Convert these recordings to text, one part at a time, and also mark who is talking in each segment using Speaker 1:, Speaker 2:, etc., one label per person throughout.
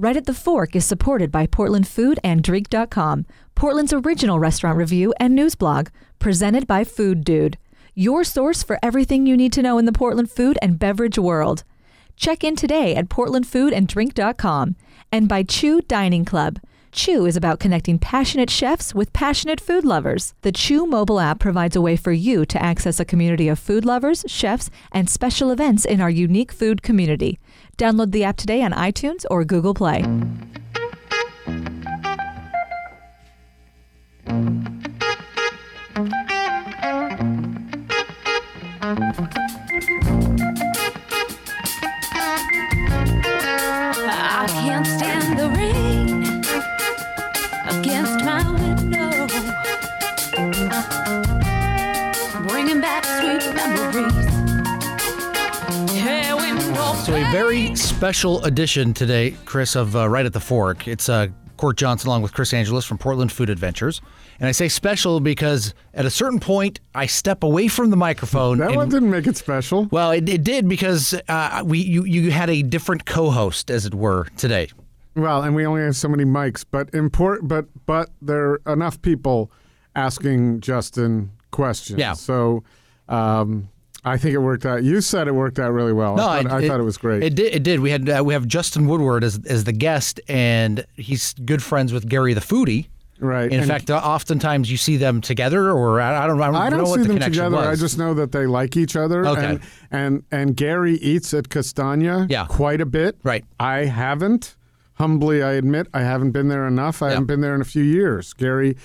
Speaker 1: Right at the Fork is supported by Portland Food and Drink.com, Portland's original restaurant review and news blog, presented by Food Dude, your source for everything you need to know in the Portland food and beverage world. Check in today at PortlandFoodAndDrink.com and by Chew Dining Club. Chew is about connecting passionate chefs with passionate food lovers. The Chew mobile app provides a way for you to access a community of food lovers, chefs, and special events in our unique food community. Download the app today on iTunes or Google Play.
Speaker 2: So a very special edition today, Chris, of uh, Right at the Fork. It's uh, Court Johnson along with Chris Angeles from Portland Food Adventures. And I say special because at a certain point, I step away from the microphone.
Speaker 3: That
Speaker 2: and-
Speaker 3: one didn't make it special.
Speaker 2: well, it, it did because uh, we you, you had a different co-host, as it were, today.
Speaker 3: Well, and we only have so many mics, but import, but but there are enough people asking Justin questions.
Speaker 2: Yeah.
Speaker 3: So, um, I think it worked out. You said it worked out really well. I, thought, I thought it was great.
Speaker 2: It did. It did. We had uh, we have Justin Woodward as as the guest, and he's good friends with Gary the foodie.
Speaker 3: right.
Speaker 2: In
Speaker 3: And
Speaker 2: fact, uh, oftentimes you see them together, or I, don't. I don't,
Speaker 3: I don't
Speaker 2: know
Speaker 3: see
Speaker 2: what the
Speaker 3: them
Speaker 2: connection
Speaker 3: together. I just know that they like each other.
Speaker 2: Okay.
Speaker 3: And and, and Gary eats at Castagna
Speaker 2: Yeah.
Speaker 3: quite a bit.
Speaker 2: Right.
Speaker 3: I haven't. Humbly, I admit I haven't been there enough. I
Speaker 2: Yeah.
Speaker 3: haven't been there in a few years. Gary,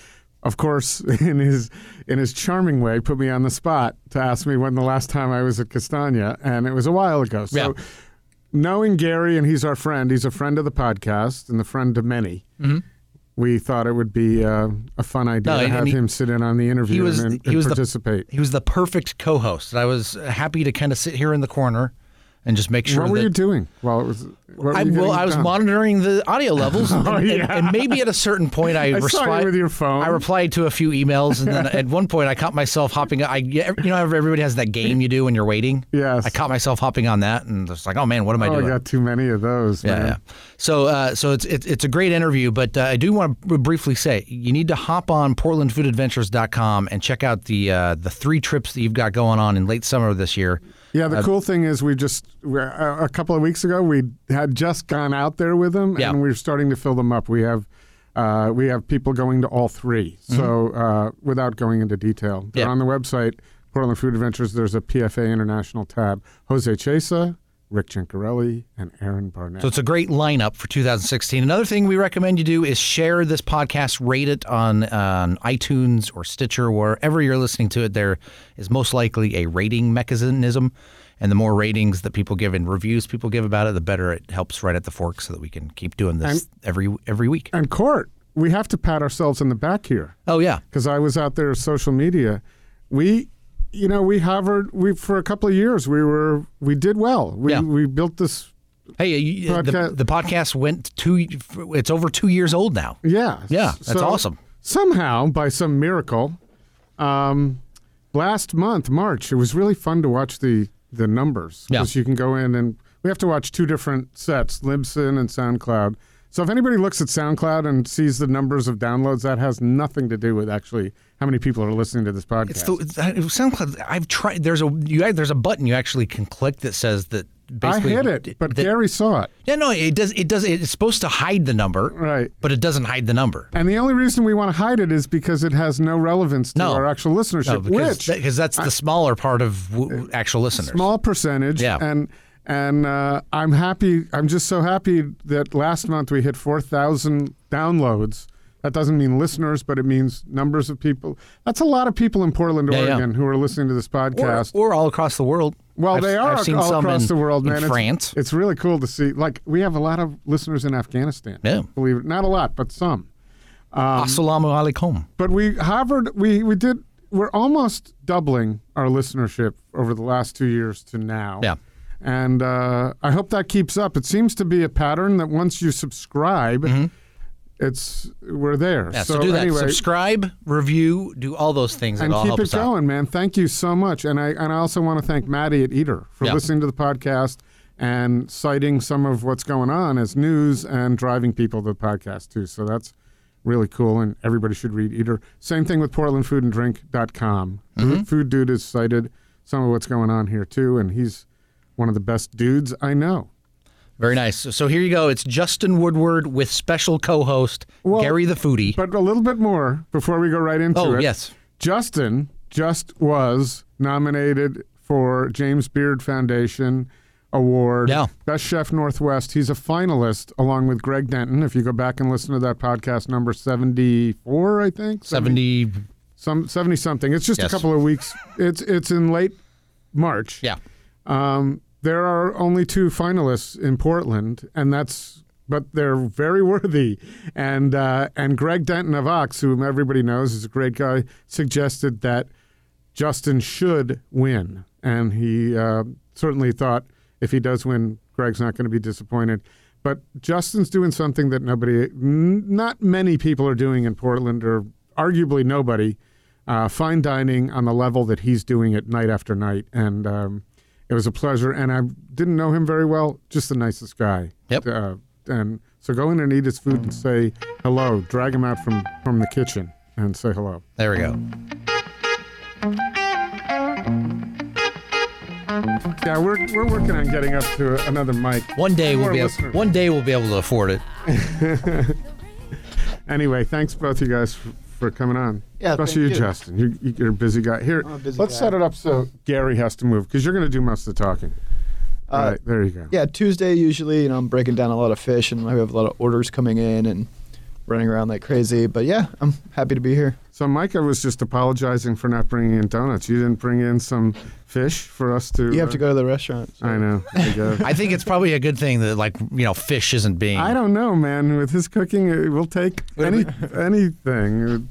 Speaker 3: of course, in his in his charming way, put me on the spot to ask me when the last time I was at Castagna, and it was a while ago. So.
Speaker 2: Yeah.
Speaker 3: Knowing Gary, and he's our friend, he's a friend of the podcast and the friend of many. We thought it would be uh, a fun idea
Speaker 2: Mm-hmm. No,
Speaker 3: to have
Speaker 2: he-
Speaker 3: him sit in on the interview
Speaker 2: was
Speaker 3: and,
Speaker 2: he was
Speaker 3: participate.
Speaker 2: the he was the perfect co-host. I was happy to kind of sit here in the corner and just make sure
Speaker 3: what were
Speaker 2: that
Speaker 3: you doing? Well, it was. What
Speaker 2: I, well, I was
Speaker 3: done?
Speaker 2: monitoring the audio levels, and, and-
Speaker 3: yeah.
Speaker 2: and maybe at a certain point, I,
Speaker 3: I saw you
Speaker 2: replied
Speaker 3: with your phone.
Speaker 2: I replied to a few emails, and then at one point, I caught myself hopping. I, you know, everybody has that game you do when you're waiting.
Speaker 3: Yes.
Speaker 2: I caught myself hopping on that, and it's like, oh man, what am I
Speaker 3: Oh, I
Speaker 2: doing?
Speaker 3: got too many of those.
Speaker 2: Yeah,
Speaker 3: man.
Speaker 2: yeah. So, uh, so it's, it's it's a great interview, but uh, I do want to briefly say you need to hop on PortlandFoodAdventures.com and check out the uh, the three trips that you've got going on in late summer of this year.
Speaker 3: Yeah,
Speaker 2: Uh,
Speaker 3: the cool thing is we just we're, a couple of weeks ago we had just gone out there with them,
Speaker 2: Yeah.
Speaker 3: and we're starting to fill them up. We have uh, we have people going to all 3 So uh, without going into detail, they're
Speaker 2: Mm-hmm. Yeah.
Speaker 3: on the website Portland Food Adventures. There's a PFA International tab. Jose Chesa, Rick Cincarelli, and Aaron Barnett.
Speaker 2: So it's a great lineup for 2016. Another thing we recommend you do is share this podcast, rate it on, uh, on iTunes or Stitcher, wherever you're listening to it. There is most likely a rating mechanism, and the more ratings that people give and reviews people give about it, the better it helps right at the fork, so that we can keep doing this every every week.
Speaker 3: and Court, we have to pat ourselves in the back here.
Speaker 2: Oh yeah,
Speaker 3: because I was out there social media. We, you know, we hovered. We for a couple of years we were we did well. We
Speaker 2: Yeah.
Speaker 3: we built this.
Speaker 2: hey, you, the, the podcast went two. It's over two years old now.
Speaker 3: Yeah,
Speaker 2: Yeah, that's
Speaker 3: So,
Speaker 2: awesome.
Speaker 3: Somehow, by some miracle, um, last month March, it was really fun to watch the the numbers
Speaker 2: Yeah.
Speaker 3: because you can go in and we have to watch two different sets, Libsyn and SoundCloud. So if anybody looks at SoundCloud and sees the numbers of downloads, that has nothing to do with actually how many people are listening to this podcast.
Speaker 2: It's the SoundCloud. I've tried. There's a you. There's a button you actually can click that says that.
Speaker 3: I hit it, but
Speaker 2: that-
Speaker 3: Gary saw it.
Speaker 2: Yeah, no, it does. It does. It's supposed to hide the number,
Speaker 3: Right.
Speaker 2: But it doesn't hide the number.
Speaker 3: And the only reason we want to hide it is because it has no relevance to
Speaker 2: No.
Speaker 3: our actual listenership,
Speaker 2: No, because
Speaker 3: which
Speaker 2: because that's the smaller part of w- uh, actual listeners.
Speaker 3: small percentage.
Speaker 2: Yeah.
Speaker 3: And and uh, I'm happy. I'm just so happy that last month we hit 4,000 downloads. That doesn't mean listeners, but it means numbers of people. That's a lot of people in Portland,
Speaker 2: Yeah, yeah.
Speaker 3: Oregon, who are listening to this podcast.
Speaker 2: or all across the world.
Speaker 3: well,
Speaker 2: I've-
Speaker 3: they are
Speaker 2: I've
Speaker 3: all across
Speaker 2: in-
Speaker 3: the world,
Speaker 2: in
Speaker 3: man. It's-
Speaker 2: France.
Speaker 3: It's, really cool to see. Like we have a lot of listeners in Afghanistan.
Speaker 2: Yeah.
Speaker 3: Believe it, not a lot, but some. Um,
Speaker 2: Assalamu alaikum.
Speaker 3: But we hovered. We we did. We're almost doubling our listenership over the last two years to now.
Speaker 2: Yeah.
Speaker 3: And uh, I hope that keeps up. It seems to be a pattern that once you subscribe, it's we're there.
Speaker 2: Mm-hmm. Yeah, so, do that.
Speaker 3: anyway,
Speaker 2: Subscribe, review, do all those things.
Speaker 3: and keep it
Speaker 2: us out.
Speaker 3: going, man. Thank you so much. And I and I also want to thank Maddie at Eater for
Speaker 2: Yeah.
Speaker 3: listening to the podcast and citing some of what's going on as news and driving people to the podcast too. So that's really cool, and everybody should read Eater. Same thing with PortlandFoodAndDrink.com. Food- Food Dude has cited some of what's going on here too, and he's one of the best dudes I know.
Speaker 2: Very nice. So, so here you go. It's Justin Woodward with special co-host
Speaker 3: Well,
Speaker 2: Gary the Foodie.
Speaker 3: But a little bit more before we go right into
Speaker 2: oh
Speaker 3: it.
Speaker 2: Oh yes,
Speaker 3: Justin just was nominated for James Beard Foundation Award.
Speaker 2: Yeah.
Speaker 3: Best Chef Northwest. He's a finalist along with Greg Denton. If you go back and listen to that podcast number 74, I think.
Speaker 2: seventy.
Speaker 3: some 70 something. It's just
Speaker 2: Yes.
Speaker 3: a couple of weeks. It's it's in late March.
Speaker 2: Yeah.
Speaker 3: Um, there are only two finalists in Portland, and that's but they're very worthy. And uh, and Greg Denton of Ox, whom everybody knows is a great guy, suggested that Justin should win, and he uh, certainly thought if he does win, Greg's not going to be disappointed. But Justin's doing something that nobody, n- not many people are doing in Portland, or arguably nobody. Uh, fine dining on the level that he's doing it night after night, and um, it was a pleasure. And I didn't know him very well, just the nicest guy.
Speaker 2: Yep.
Speaker 3: Uh, and so go in and eat his food and say hello. Drag him out from from the kitchen and say hello.
Speaker 2: There we go.
Speaker 3: Yeah, we're we're working on getting up to another mic.
Speaker 2: One day we'll be able, one day we'll be able to afford it.
Speaker 3: Anyway, thanks both you guys for, for coming on.
Speaker 4: Yeah,
Speaker 3: especially you,
Speaker 4: thank you.
Speaker 3: Justin. You, you're a busy guy. Here,
Speaker 4: I'm a busy
Speaker 3: let's
Speaker 4: guy.
Speaker 3: set it up so Gary has to move because you're going to do most of the talking. All
Speaker 4: Uh,
Speaker 3: right, there you go.
Speaker 4: Yeah, Tuesday usually, you know, I'm breaking down a lot of fish and I have a lot of orders coming in and running around like crazy. But yeah, I'm happy to be here.
Speaker 3: So Micah was just apologizing for not bringing in donuts. You didn't bring in some fish for us to.
Speaker 4: You have
Speaker 3: uh,
Speaker 4: to go to the restaurant. so-
Speaker 3: I know. I.
Speaker 2: I think it's probably a good thing that like you know fish isn't being.
Speaker 3: I don't know, man. With his cooking, we'll take any anything.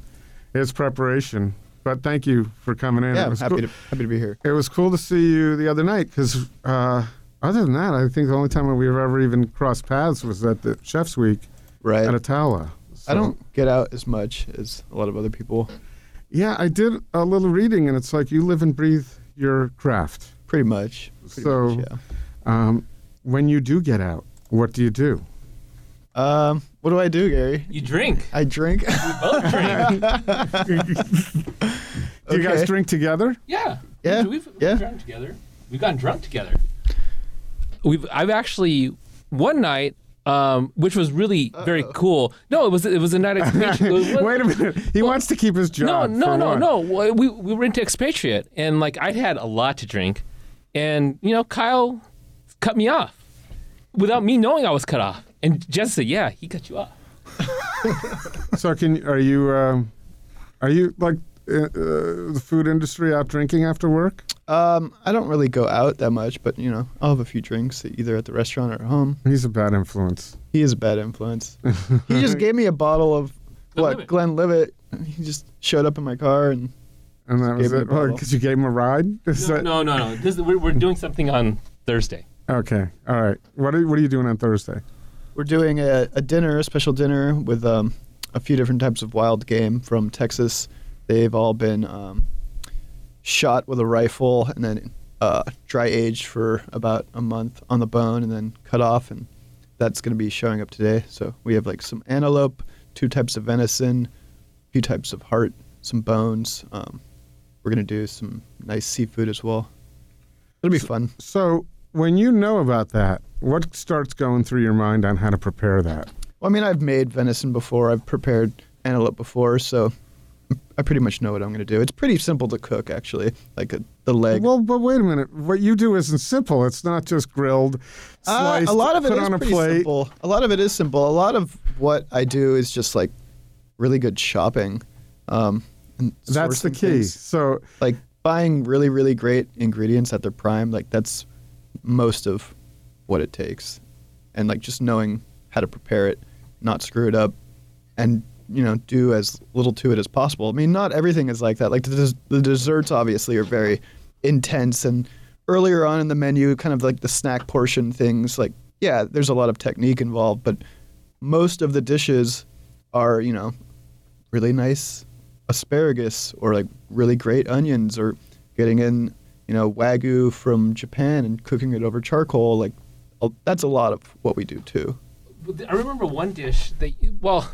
Speaker 3: His preparation. But thank you for coming in.
Speaker 4: Yeah,
Speaker 3: It
Speaker 4: I'm
Speaker 3: was
Speaker 4: happy
Speaker 3: cool-
Speaker 4: to happy to be here.
Speaker 3: It was cool to see you the other night because, uh, other than that, I think the only time we've ever even crossed paths was at the Chef's Week
Speaker 4: Right.
Speaker 3: at Atala.
Speaker 4: I don't get out as much as a lot of other people.
Speaker 3: Yeah, I did a little reading, and it's like you live and breathe your craft.
Speaker 4: Pretty much. Pretty
Speaker 3: So-
Speaker 4: much, yeah.
Speaker 3: Um, when you do get out, what do you do?
Speaker 4: Um, what do I do, Gary?
Speaker 5: You drink.
Speaker 4: I drink.
Speaker 5: We both drink.
Speaker 3: Do you guys
Speaker 4: Okay.
Speaker 3: drink together?
Speaker 5: yeah.
Speaker 4: Yeah,
Speaker 5: We've, we've
Speaker 4: yeah.
Speaker 5: drunk together. We've gotten drunk together. We've. I've actually one night, um, which was really very cool. No, it was it was a night expatriate. it was-
Speaker 3: Wait a minute. He wants to keep his
Speaker 5: No,
Speaker 3: job.
Speaker 5: no,
Speaker 3: for
Speaker 5: no,
Speaker 3: one.
Speaker 5: no. Well, We we were into expatriate, and like I had a lot to drink, and you know Kyle cut me off without me knowing I was cut off, and Jess said, "Yeah, he cut you off."
Speaker 3: So can are you um, are you like uh, uh, the food industry out drinking after work?
Speaker 4: um, I don't really go out that much, but you know, I'll have a few drinks either at the restaurant or at home.
Speaker 3: He's a bad influence.
Speaker 4: He is a bad influence. he just gave me a bottle of what
Speaker 5: Glenlivet.
Speaker 4: Glenlivet. He just showed up in my car and
Speaker 3: And that was
Speaker 4: Gave
Speaker 3: it.
Speaker 4: a bottle.
Speaker 3: Because you gave him a ride. Is
Speaker 5: No,
Speaker 3: that-
Speaker 5: no, no, no. This, we're, we're doing something on Thursday.
Speaker 3: Okay. All right. What are What are you doing on Thursday?
Speaker 4: We're doing a, a dinner, a special dinner with um, a few different types of wild game from Texas. They've all been um, shot with a rifle and then uh, dry aged for about a month on the bone and then cut off, and that's going to be showing up today. So we have like some antelope, two types of venison, a few types of heart, some bones. Um, we're going to do some nice seafood as well. It'll be fun.
Speaker 3: So when you know about that, what starts going through your mind on how to prepare that?
Speaker 4: Well, I mean, I've made venison before. I've prepared antelope before, so I pretty much know what I'm going to do. It's pretty simple to cook, actually. Like a, the leg.
Speaker 3: Well, but wait a minute. What you do isn't simple. It's not just grilled,
Speaker 4: Uh,
Speaker 3: sliced,
Speaker 4: a lot of it
Speaker 3: put
Speaker 4: is
Speaker 3: on a
Speaker 4: pretty
Speaker 3: plate.
Speaker 4: simple. A lot of it is simple. A lot of what I do is just like really good shopping. Um, and
Speaker 3: That's the key.
Speaker 4: things.
Speaker 3: So
Speaker 4: Like buying really, really great ingredients at their prime. Like that's most of what it takes, and like just knowing how to prepare it, not screw it up, and you know do as little to it as possible. I mean, not everything is like that. Like the, des- the desserts obviously are very intense, and earlier on in the menu, kind of like the snack portion things. Like yeah, there's a lot of technique involved, but most of the dishes are you know really nice asparagus or like really great onions or getting in you know wagyu from Japan and cooking it over charcoal like that's a lot of what we do too.
Speaker 5: I remember one dish that, you, well,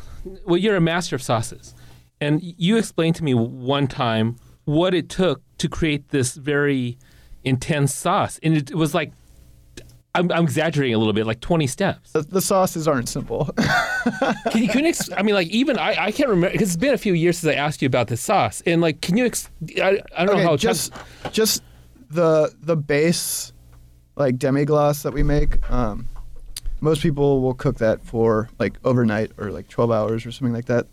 Speaker 5: well, you're a master of sauces, and you explained to me one time what it took to create this very intense sauce, and it, it was like, I'm, I'm exaggerating a little bit, like 20 steps.
Speaker 4: The, the sauces aren't simple.
Speaker 5: Can you, can you ex- I mean, like even I, I can't remember because it's been a few years since I asked you about this sauce, and like, can you? Ex- I, I don't know how
Speaker 4: okay, just just the the base like demi glace that we make. Um, most people will cook that for like overnight or like 12 hours or something like that.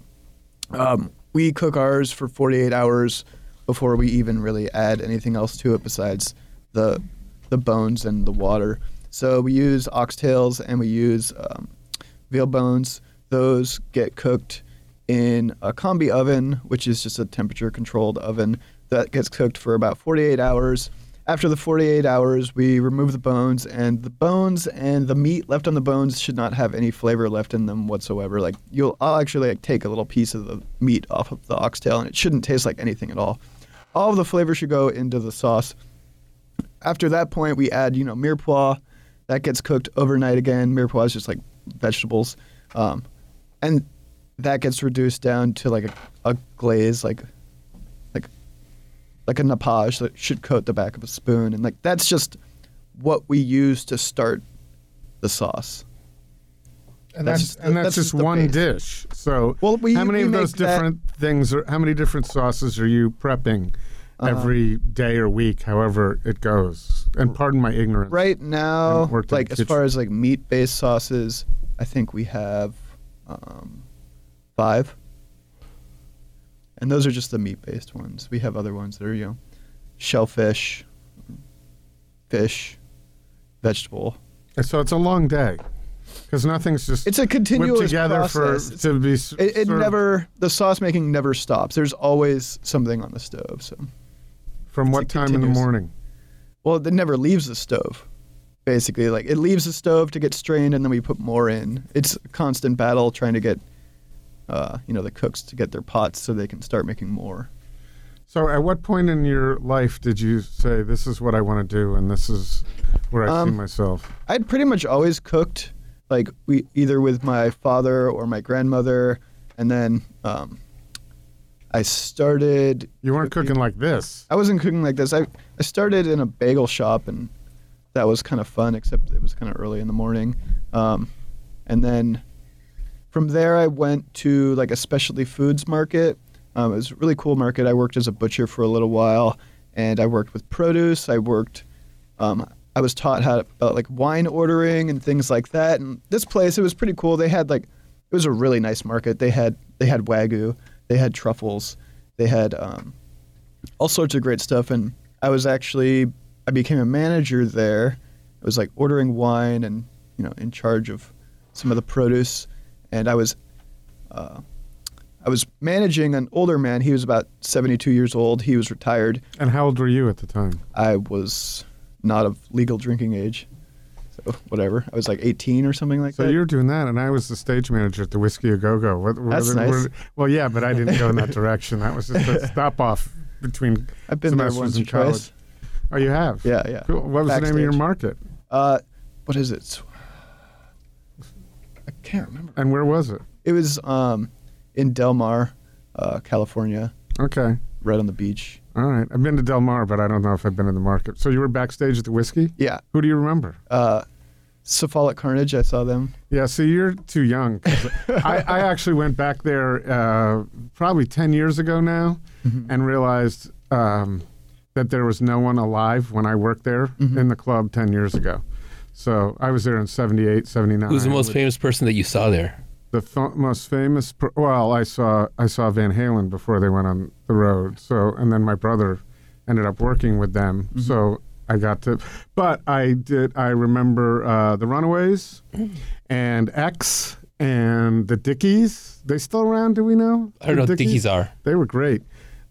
Speaker 4: Um, we cook ours for 48 hours before we even really add anything else to it besides the the bones and the water. So we use oxtails and we use um, veal bones. Those get cooked in a combi oven, which is just a temperature controlled oven that gets cooked for about 48 hours. After the 48 hours, we remove the bones, and the bones and the meat left on the bones should not have any flavor left in them whatsoever. Like you'll, I'll actually like take a little piece of the meat off of the oxtail, and it shouldn't taste like anything at all. All of the flavor should go into the sauce. After that point, we add, you know, mirepoix. That gets cooked overnight again. Mirepoix is just like vegetables, um, and that gets reduced down to like a, a glaze, like like like a nappage that should coat the back of a spoon, and like that's just what we use to start the sauce.
Speaker 3: And
Speaker 4: That's
Speaker 3: that's,
Speaker 4: just-
Speaker 3: and that's,
Speaker 4: that's
Speaker 3: just
Speaker 4: just
Speaker 3: one
Speaker 4: base.
Speaker 3: dish. So
Speaker 4: Well, we-
Speaker 3: how many of those
Speaker 4: make that-
Speaker 3: different things are how many different sauces are you prepping
Speaker 4: Uh,
Speaker 3: every day or week, however it goes? And pardon my ignorance.
Speaker 4: Right now,
Speaker 3: And worked in
Speaker 4: like as
Speaker 3: kitchen.
Speaker 4: far as like meat-based sauces, I think we have um, five, and those are just the meat-based ones. We have other ones that are you know, shellfish, fish, vegetable.
Speaker 3: And So it's a long day because nothing's just
Speaker 4: It's a continuous
Speaker 3: together
Speaker 4: process.
Speaker 3: for to be.
Speaker 4: it, it never the sauce making never stops. There's always something on the stove. So
Speaker 3: from what time in the morning?
Speaker 4: well, it never leaves the stove. Basically, like it leaves the stove to get strained, and then we put more in. It's a constant battle trying to get, uh, you know, the cooks to get their pots so they can start making more.
Speaker 3: So, at what point in your life did you say, "This is what I want to do, and this is where I see
Speaker 4: Um,
Speaker 3: myself"?
Speaker 4: I'd pretty much always cooked, like we either with my father or my grandmother, and then um, I started.
Speaker 3: You weren't cooking like this.
Speaker 4: I wasn't cooking like this. I I started in a bagel shop, and that was kind of fun, except it was kind of early in the morning. Um, and then from there, I went to like a specialty foods market. Um, it was a really cool market. I worked as a butcher for a little while, and I worked with produce. I worked. Um, I was taught how to, about like wine ordering and things like that. And this place, it was pretty cool. They had like it was a really nice market. They had they had wagyu, they had truffles, they had um, all sorts of great stuff. And I was actually I became a manager there. I was like ordering wine and you know in charge of some of the produce, and I was uh, I was managing an older man. He was about 72 years old. He was retired.
Speaker 3: And how old were you at the time?
Speaker 4: I was not of legal drinking age, so whatever. I was like 18 or something like
Speaker 3: So
Speaker 4: that.
Speaker 3: So you were doing that, and I was the stage manager at the Whiskey a Go Go.
Speaker 4: That's
Speaker 3: what-
Speaker 4: nice.
Speaker 3: what- well, yeah, but I didn't go in that direction. That was just a stop off between
Speaker 4: I've been there once
Speaker 3: in
Speaker 4: or twice.
Speaker 3: college. Oh, you have?
Speaker 4: Yeah, yeah.
Speaker 3: Cool. What was the name of your market?
Speaker 4: Uh, what is it? I can't remember.
Speaker 3: And where was it?
Speaker 4: It was um, in Del Mar, uh, California,
Speaker 3: Okay.
Speaker 4: right on the beach.
Speaker 3: All right. I've been to Del Mar, but I don't know if I've been in the market. So you were backstage at the Whiskey?
Speaker 4: Yeah.
Speaker 3: Who do you remember?
Speaker 4: Uh, Cephalic Carnage. I saw them.
Speaker 3: Yeah, So you're too young. I, I actually went back there uh, probably 10 years ago now and realized um, that there was no one alive when I worked there in the club 10 years ago. So I was there in 78, 79.
Speaker 5: Who's the most famous person that you saw there?
Speaker 3: The f- most famous, per- well, I saw I saw Van Halen before they went on the road. So, and then my brother ended up working with them. So I got to, but I did. I remember uh, the Runaways and X and the Dickies. They still around? Do we know?
Speaker 5: I don't know
Speaker 3: The
Speaker 5: what Dickies are.
Speaker 3: They were great.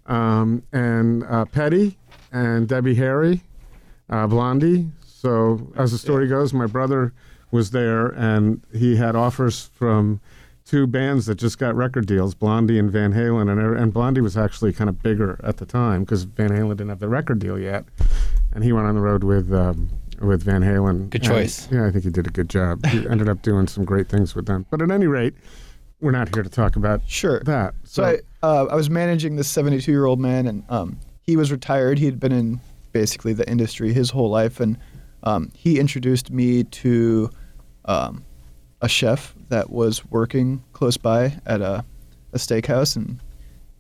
Speaker 3: Um, and uh, Petty and Debbie Harry, uh, Blondie. So as the story goes, my brother was there, and he had offers from two bands that just got record deals, Blondie and Van Halen, and and Blondie was actually kind of bigger at the time because Van Halen didn't have the record deal yet, and he went on the road with um, with Van Halen.
Speaker 2: Good
Speaker 3: And,
Speaker 2: choice.
Speaker 3: yeah, I think he did a good job. He ended up doing some great things with them. But at any rate, we're not here to talk about
Speaker 4: Sure.
Speaker 3: that.
Speaker 4: So I, uh, I was managing this 72 year old man, and um, he was retired. He had been in basically the industry his whole life, and um, he introduced me to um, a chef that was working close by at a, a steakhouse, and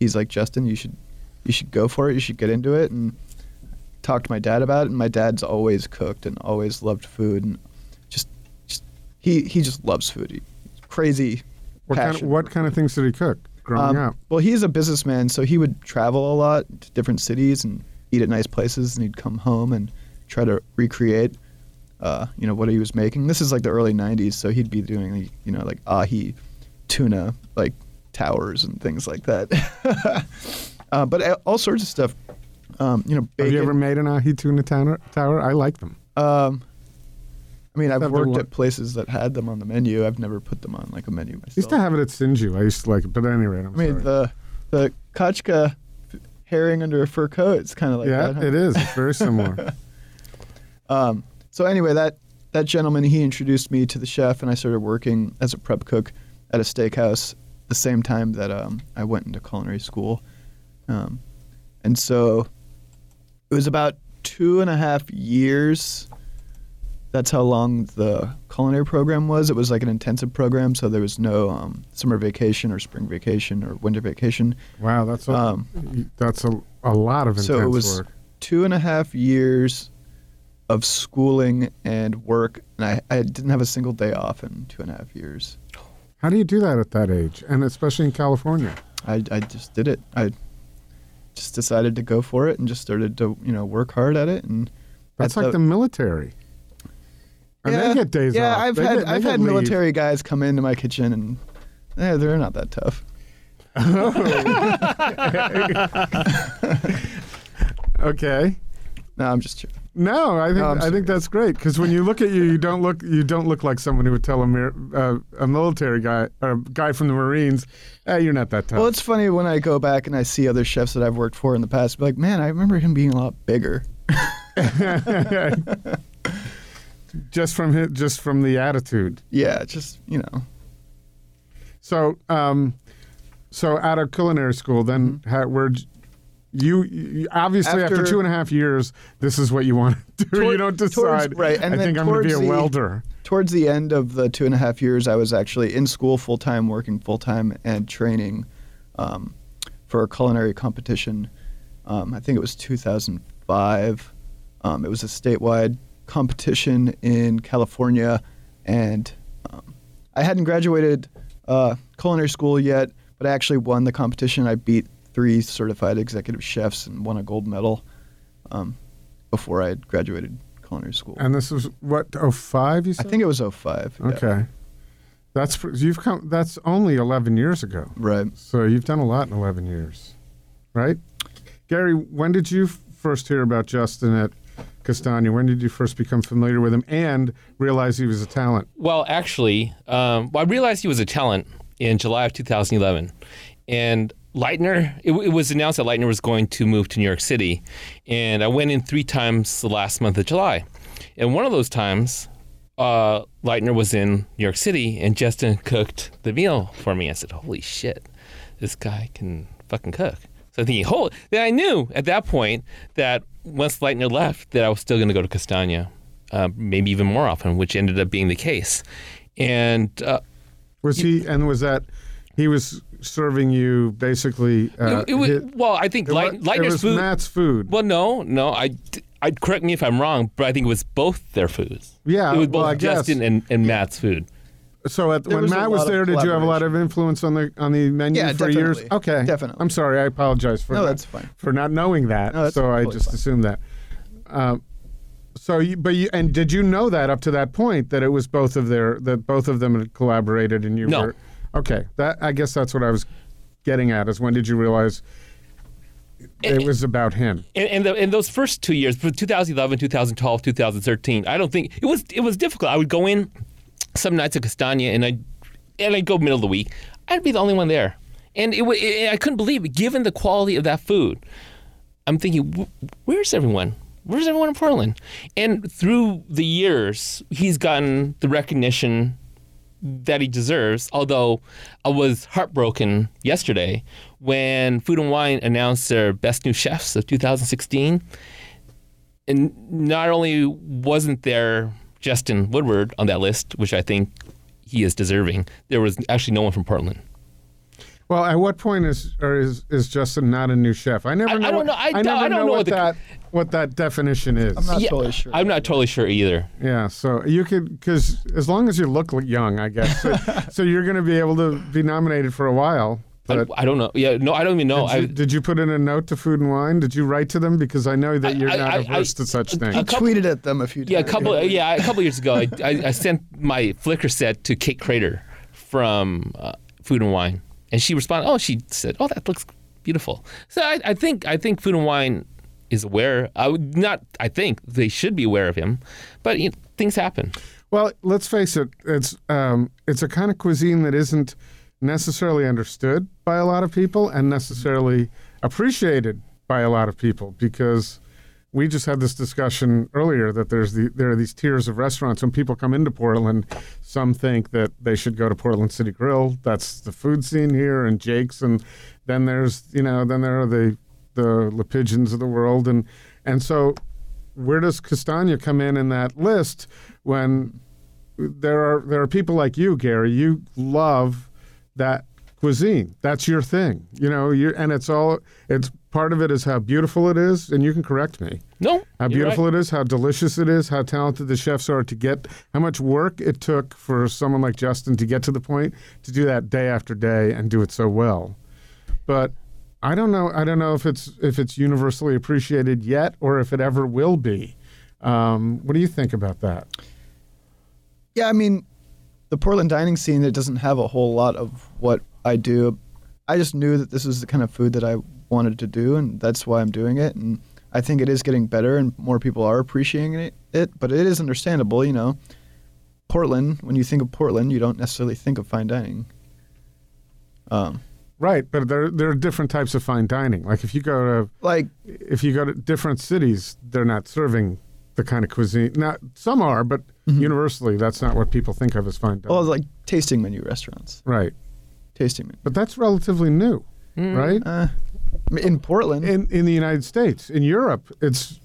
Speaker 4: he's like, Justin, you should you should go for it. You should get into it, and talked to my dad about it. And my dad's always cooked and always loved food, and just, just he he just loves food. He, crazy.
Speaker 3: what kind, of, what kind of things did he cook growing
Speaker 4: um,
Speaker 3: up?
Speaker 4: Well, he's a businessman, so he would travel a lot to different cities and eat at nice places, and he'd come home and try to recreate, uh, you know, what he was making. This is like the early '90s, so he'd be doing, you know, like ahi, tuna, like towers and things like that. uh, but all sorts of stuff. Um, you know,
Speaker 3: Have you ever made an ahi tuna tower? tower? I like them.
Speaker 4: um, I mean, I've worked at places that had them on the menu. I've never put them on like a menu myself.
Speaker 3: I used to have it at Sinju. I used to like it, but at any rate, I'm
Speaker 4: I mean,
Speaker 3: sorry.
Speaker 4: the the kachka herring under a fur coat. It's kind of like
Speaker 3: yeah,
Speaker 4: that. huh?
Speaker 3: it is. It's very similar.
Speaker 4: Um, so anyway, that that gentleman he introduced me to the chef, and I started working as a prep cook at a steakhouse the same time that um, I went into culinary school. Um, and so it was about two and a half years. That's how long the culinary program was. It was like an intensive program, so there was no um, summer vacation or spring vacation or winter vacation.
Speaker 3: wow, that's a,
Speaker 4: Um,
Speaker 3: that's a, a lot of intense
Speaker 4: so it was
Speaker 3: work.
Speaker 4: two and a half years of schooling and work, and I, I didn't have a single day off in two and a half years.
Speaker 3: How do you do that at that age, and especially in California?
Speaker 4: I, I just did it. I just decided to go for it and just started to you know work hard at it and
Speaker 3: That's like the, military. And
Speaker 4: yeah,
Speaker 3: they get days
Speaker 4: yeah
Speaker 3: off.
Speaker 4: I've
Speaker 3: They
Speaker 4: had
Speaker 3: get-
Speaker 4: I've had
Speaker 3: leave.
Speaker 4: military guys come into my kitchen and eh, they're not that tough.
Speaker 3: Okay.
Speaker 4: No, I'm just kidding.
Speaker 3: No, I think
Speaker 4: No, I'm
Speaker 3: think that's great because when you look at you, you don't look you don't look like someone who would tell a mir- uh, a military guy or a guy from the Marines, "Hey, you're not that tough."
Speaker 4: Well, it's funny when I go back and I see other chefs that I've worked for in the past. Be like, man, I remember him being a lot bigger.
Speaker 3: just from his, just from the attitude.
Speaker 4: Yeah, just you know.
Speaker 3: So, um, so out of culinary school, then how, where you, you obviously after,
Speaker 4: After-
Speaker 3: two and a half years, this is what you want to do. you don't
Speaker 4: towards-
Speaker 3: decide.
Speaker 4: right, and
Speaker 3: I think I'm going to be a
Speaker 4: the-
Speaker 3: welder.
Speaker 4: towards the end of the two and a half years, I was actually in school full time, working full time, and training um, for a culinary competition. Um, I think it was 2005. Um, it was a statewide competition in California, and um, I hadn't graduated uh, culinary school yet, but I actually won the competition. I beat three certified executive chefs and won a gold medal um, before I had graduated culinary school.
Speaker 3: And this was what oh five? You said?
Speaker 4: I think it was 05. yeah.
Speaker 3: Okay. That's you've come. That's only eleven years ago.
Speaker 4: Right.
Speaker 3: So you've done a lot in eleven years, right? Gary, when did you first hear about Justin at Castagna? When did you first become familiar with him and realize he was a talent?
Speaker 5: Well, actually, um, well, I realized he was a talent in July of 2011, and Lightner. It, it was announced that Lightner was going to move to New York City, and I went in three times the last month of July, and one of those times, uh, Lightner was in New York City, and Justin cooked the meal for me. I said, "Holy shit, this guy can fucking cook." So I'm thinking, "Holy!" Then I knew at that point that once Lightner left, that I was still going to go to Castagna, uh, maybe even more often, which ended up being the case. And uh,
Speaker 3: Was he and was that he was serving you basically? Uh,
Speaker 5: it, it was,
Speaker 3: hit-
Speaker 5: well, I think
Speaker 3: it
Speaker 5: Leit-
Speaker 3: wa- it was
Speaker 5: food.
Speaker 3: Matt's food.
Speaker 5: Well, no, no. I, I correct me if I'm wrong, but I think it was both their foods.
Speaker 3: Yeah,
Speaker 5: it was both
Speaker 3: I guess.
Speaker 5: Justin and, and Matt's food.
Speaker 3: So at, when
Speaker 4: was
Speaker 3: Matt was there, did you have a lot of influence on the on the menu
Speaker 4: Yeah,
Speaker 3: for years? Okay,
Speaker 4: Definitely.
Speaker 3: I'm sorry. I apologize for
Speaker 4: No,
Speaker 3: not-
Speaker 4: that's fine.
Speaker 3: for not knowing that.
Speaker 4: No, that's
Speaker 3: so I just
Speaker 4: fine.
Speaker 3: assumed that. Um, so, you, but you and did you know that up to that point that it was both of their that both of them had collaborated and you
Speaker 5: No.
Speaker 3: were okay? That I guess that's what I was getting at is when did you realize it was about him?
Speaker 5: And, and the, in those first two years, 2011, 2012, 2013, I don't think it was it was difficult. I would go in some nights at Castagna, and I and I'd go middle of the week. I'd be the only one there, and it, it I couldn't believe it. Given the quality of that food, I'm thinking, "Wh- where's everyone? Where's everyone in Portland? And through the years, he's gotten the recognition that he deserves. Although I was heartbroken yesterday when Food and Wine announced their best new chefs of 2016. And not only wasn't there Justin Woodward on that list, which I think he is deserving, there was actually no one from Portland.
Speaker 3: Well, at what point is or is is Justin not a new chef? I never
Speaker 5: I- I
Speaker 3: know.
Speaker 5: don't
Speaker 3: what-
Speaker 5: know. I
Speaker 3: never
Speaker 5: don't- I don't
Speaker 3: know
Speaker 5: know
Speaker 3: what
Speaker 5: what the-
Speaker 3: that what that definition is.
Speaker 4: I'm not
Speaker 5: Yeah,
Speaker 4: totally sure.
Speaker 5: I'm not totally sure either.
Speaker 3: Yeah, so you could because as long as you look young, I guess. So, so you're going to be able to be nominated for a while.
Speaker 5: I,
Speaker 3: But
Speaker 5: I don't know. Yeah, no, I don't even know.
Speaker 3: did, you,
Speaker 5: I,
Speaker 3: did you put in a note to Food and Wine? Did you write to them because I know that
Speaker 5: I-
Speaker 3: you're
Speaker 5: I-
Speaker 3: not
Speaker 5: I-
Speaker 3: averse
Speaker 5: I-
Speaker 3: to such
Speaker 4: I
Speaker 3: things.
Speaker 5: I
Speaker 4: tweeted at them a few times.
Speaker 5: Yeah, a couple. Yeah, a couple years ago, I, I, I sent my Flickr set to Kate Krader from uh, Food and Wine, and she responded. Oh, she said, "Oh, that looks beautiful." So I, I think I think Food and Wine is aware. I would not. I think they should be aware of him, but you know, things happen.
Speaker 3: Well, let's face it. It's um, it's a kind of cuisine that isn't necessarily understood by a lot of people and necessarily appreciated by a lot of people because we just had this discussion earlier that there's the there are these tiers of restaurants. When people come into Portland, some think that they should go to Portland City Grill. That's the food scene here, and Jake's, and then there's you know then there are the the Le Pigeons of the world, and and so where does Castagna come in in that list when there are there are people like you, Gary. You love that cuisine. That's your thing, you know. You and it's all it's part of it is how beautiful it is, and you can correct me.
Speaker 5: No,
Speaker 3: How beautiful
Speaker 5: right.
Speaker 3: it is, how delicious it is, how talented the chefs are to get, how much work it took for someone like Justin to get to the point to do that day after day and do it so well. But I don't know. I don't know if it's if it's universally appreciated yet, or if it ever will be. Um, what do you think about that?
Speaker 4: Yeah, I mean, the Portland dining scene it doesn't have a whole lot of what I do. I just knew that this was the kind of food that I wanted to do, and that's why I'm doing it. And I think it is getting better, and more people are appreciating it. it but it is understandable, you know. Portland, when you think of Portland, you don't necessarily think of fine dining. Um,
Speaker 3: Right, but there there are different types of fine dining. Like if you go to
Speaker 4: like
Speaker 3: if you go to different cities, they're not serving the kind of cuisine. Not some are, but universally, that's not what people think of as fine dining.
Speaker 4: well, like tasting menu restaurants,
Speaker 3: right,
Speaker 4: tasting menu.
Speaker 3: but that's relatively new, right?
Speaker 4: Uh, in Portland,
Speaker 3: In in the United States, in Europe, it's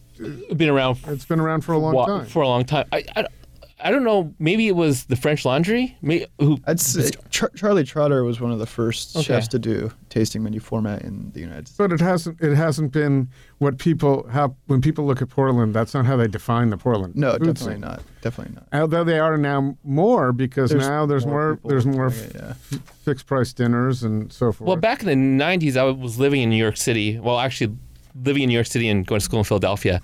Speaker 5: Been around
Speaker 3: it's been around for a long
Speaker 5: wa-
Speaker 3: time.
Speaker 5: For a long time. I, I, I don't know. Maybe it was the French Laundry. Maybe, who
Speaker 4: I'd Char- Charlie Trotter was one of the first
Speaker 5: Okay.
Speaker 4: chefs to do tasting menu format in the United States.
Speaker 3: but it hasn't it hasn't been what people how when people look at Portland, that's not how they define the Portland.
Speaker 4: No,
Speaker 3: food
Speaker 4: definitely
Speaker 3: scene.
Speaker 4: not. Definitely not.
Speaker 3: Although they are now more because now there's more,
Speaker 4: people
Speaker 3: there's more
Speaker 4: doing it, yeah.
Speaker 3: fixed price dinners and so forth.
Speaker 5: Well, back in the '90s, I was living in New York City. Well, actually, living in New York City and going to school in Philadelphia,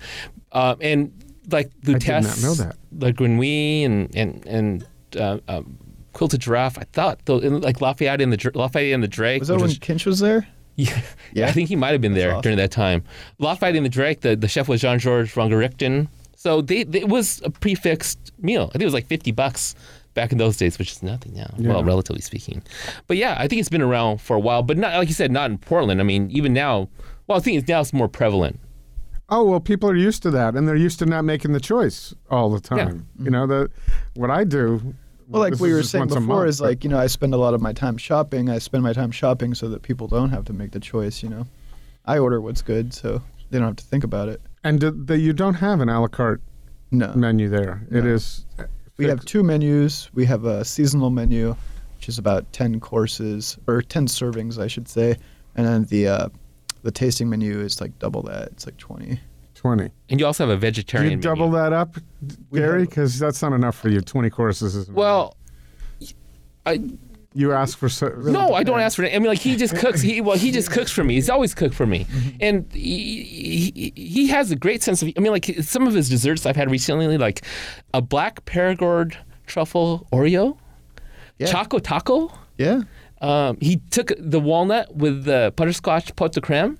Speaker 5: uh, and like the
Speaker 3: did not
Speaker 5: tests,
Speaker 3: know that.
Speaker 5: like Grenouille and and and uh, um, Quilted Giraffe. I thought though, in, like Lafayette and the Lafayette and the Drake.
Speaker 4: Was that when
Speaker 5: was-
Speaker 4: Kinch was there?
Speaker 5: yeah,
Speaker 4: Yeah?
Speaker 5: I think he might have been there
Speaker 4: awesome.
Speaker 5: during that time. Lafayette and the Drake. The, the chef was Jean Georges Vongerichten. So they, they it was a prefixed meal. I think it was like fifty bucks back in those days, which is nothing now. Well, relatively speaking. But yeah, I think it's been around for a while. But not like you said, not in Portland. I mean, even now. Well, I think it's now it's more prevalent.
Speaker 3: Oh well, people are used to that, and they're used to not making the choice all the time. You know the what I do.
Speaker 4: Well, like
Speaker 3: this
Speaker 4: we were saying before,
Speaker 3: month,
Speaker 4: is like you know I spend a lot of my time shopping. I spend my time shopping so that people don't have to make the choice. You know, I order what's good, so they don't have to think about it.
Speaker 3: and the, the, you don't have an a la carte
Speaker 4: No,
Speaker 3: menu there. It
Speaker 4: No.
Speaker 3: is.
Speaker 4: we have two menus. We have a seasonal menu, which is about ten courses or ten servings, I should say, and then the uh, the tasting menu is like double that. It's like twenty.
Speaker 3: twenty.
Speaker 5: And you also have a vegetarian.
Speaker 3: you double
Speaker 5: menu.
Speaker 3: that up,
Speaker 4: We
Speaker 3: Gary? Because that's not enough for you. Twenty courses is
Speaker 5: Well, I
Speaker 3: you ask for so,
Speaker 5: no, I don't ask for it. I mean, like he just cooks. He well, he just cooks for me. He's always cooked for me, and he, he he has a great sense of. I mean, like some of his desserts I've had recently, like a black Perigord truffle Oreo,
Speaker 4: Yeah.
Speaker 5: Choco Taco.
Speaker 4: Yeah.
Speaker 5: Um, he took the walnut with the butterscotch pot de creme.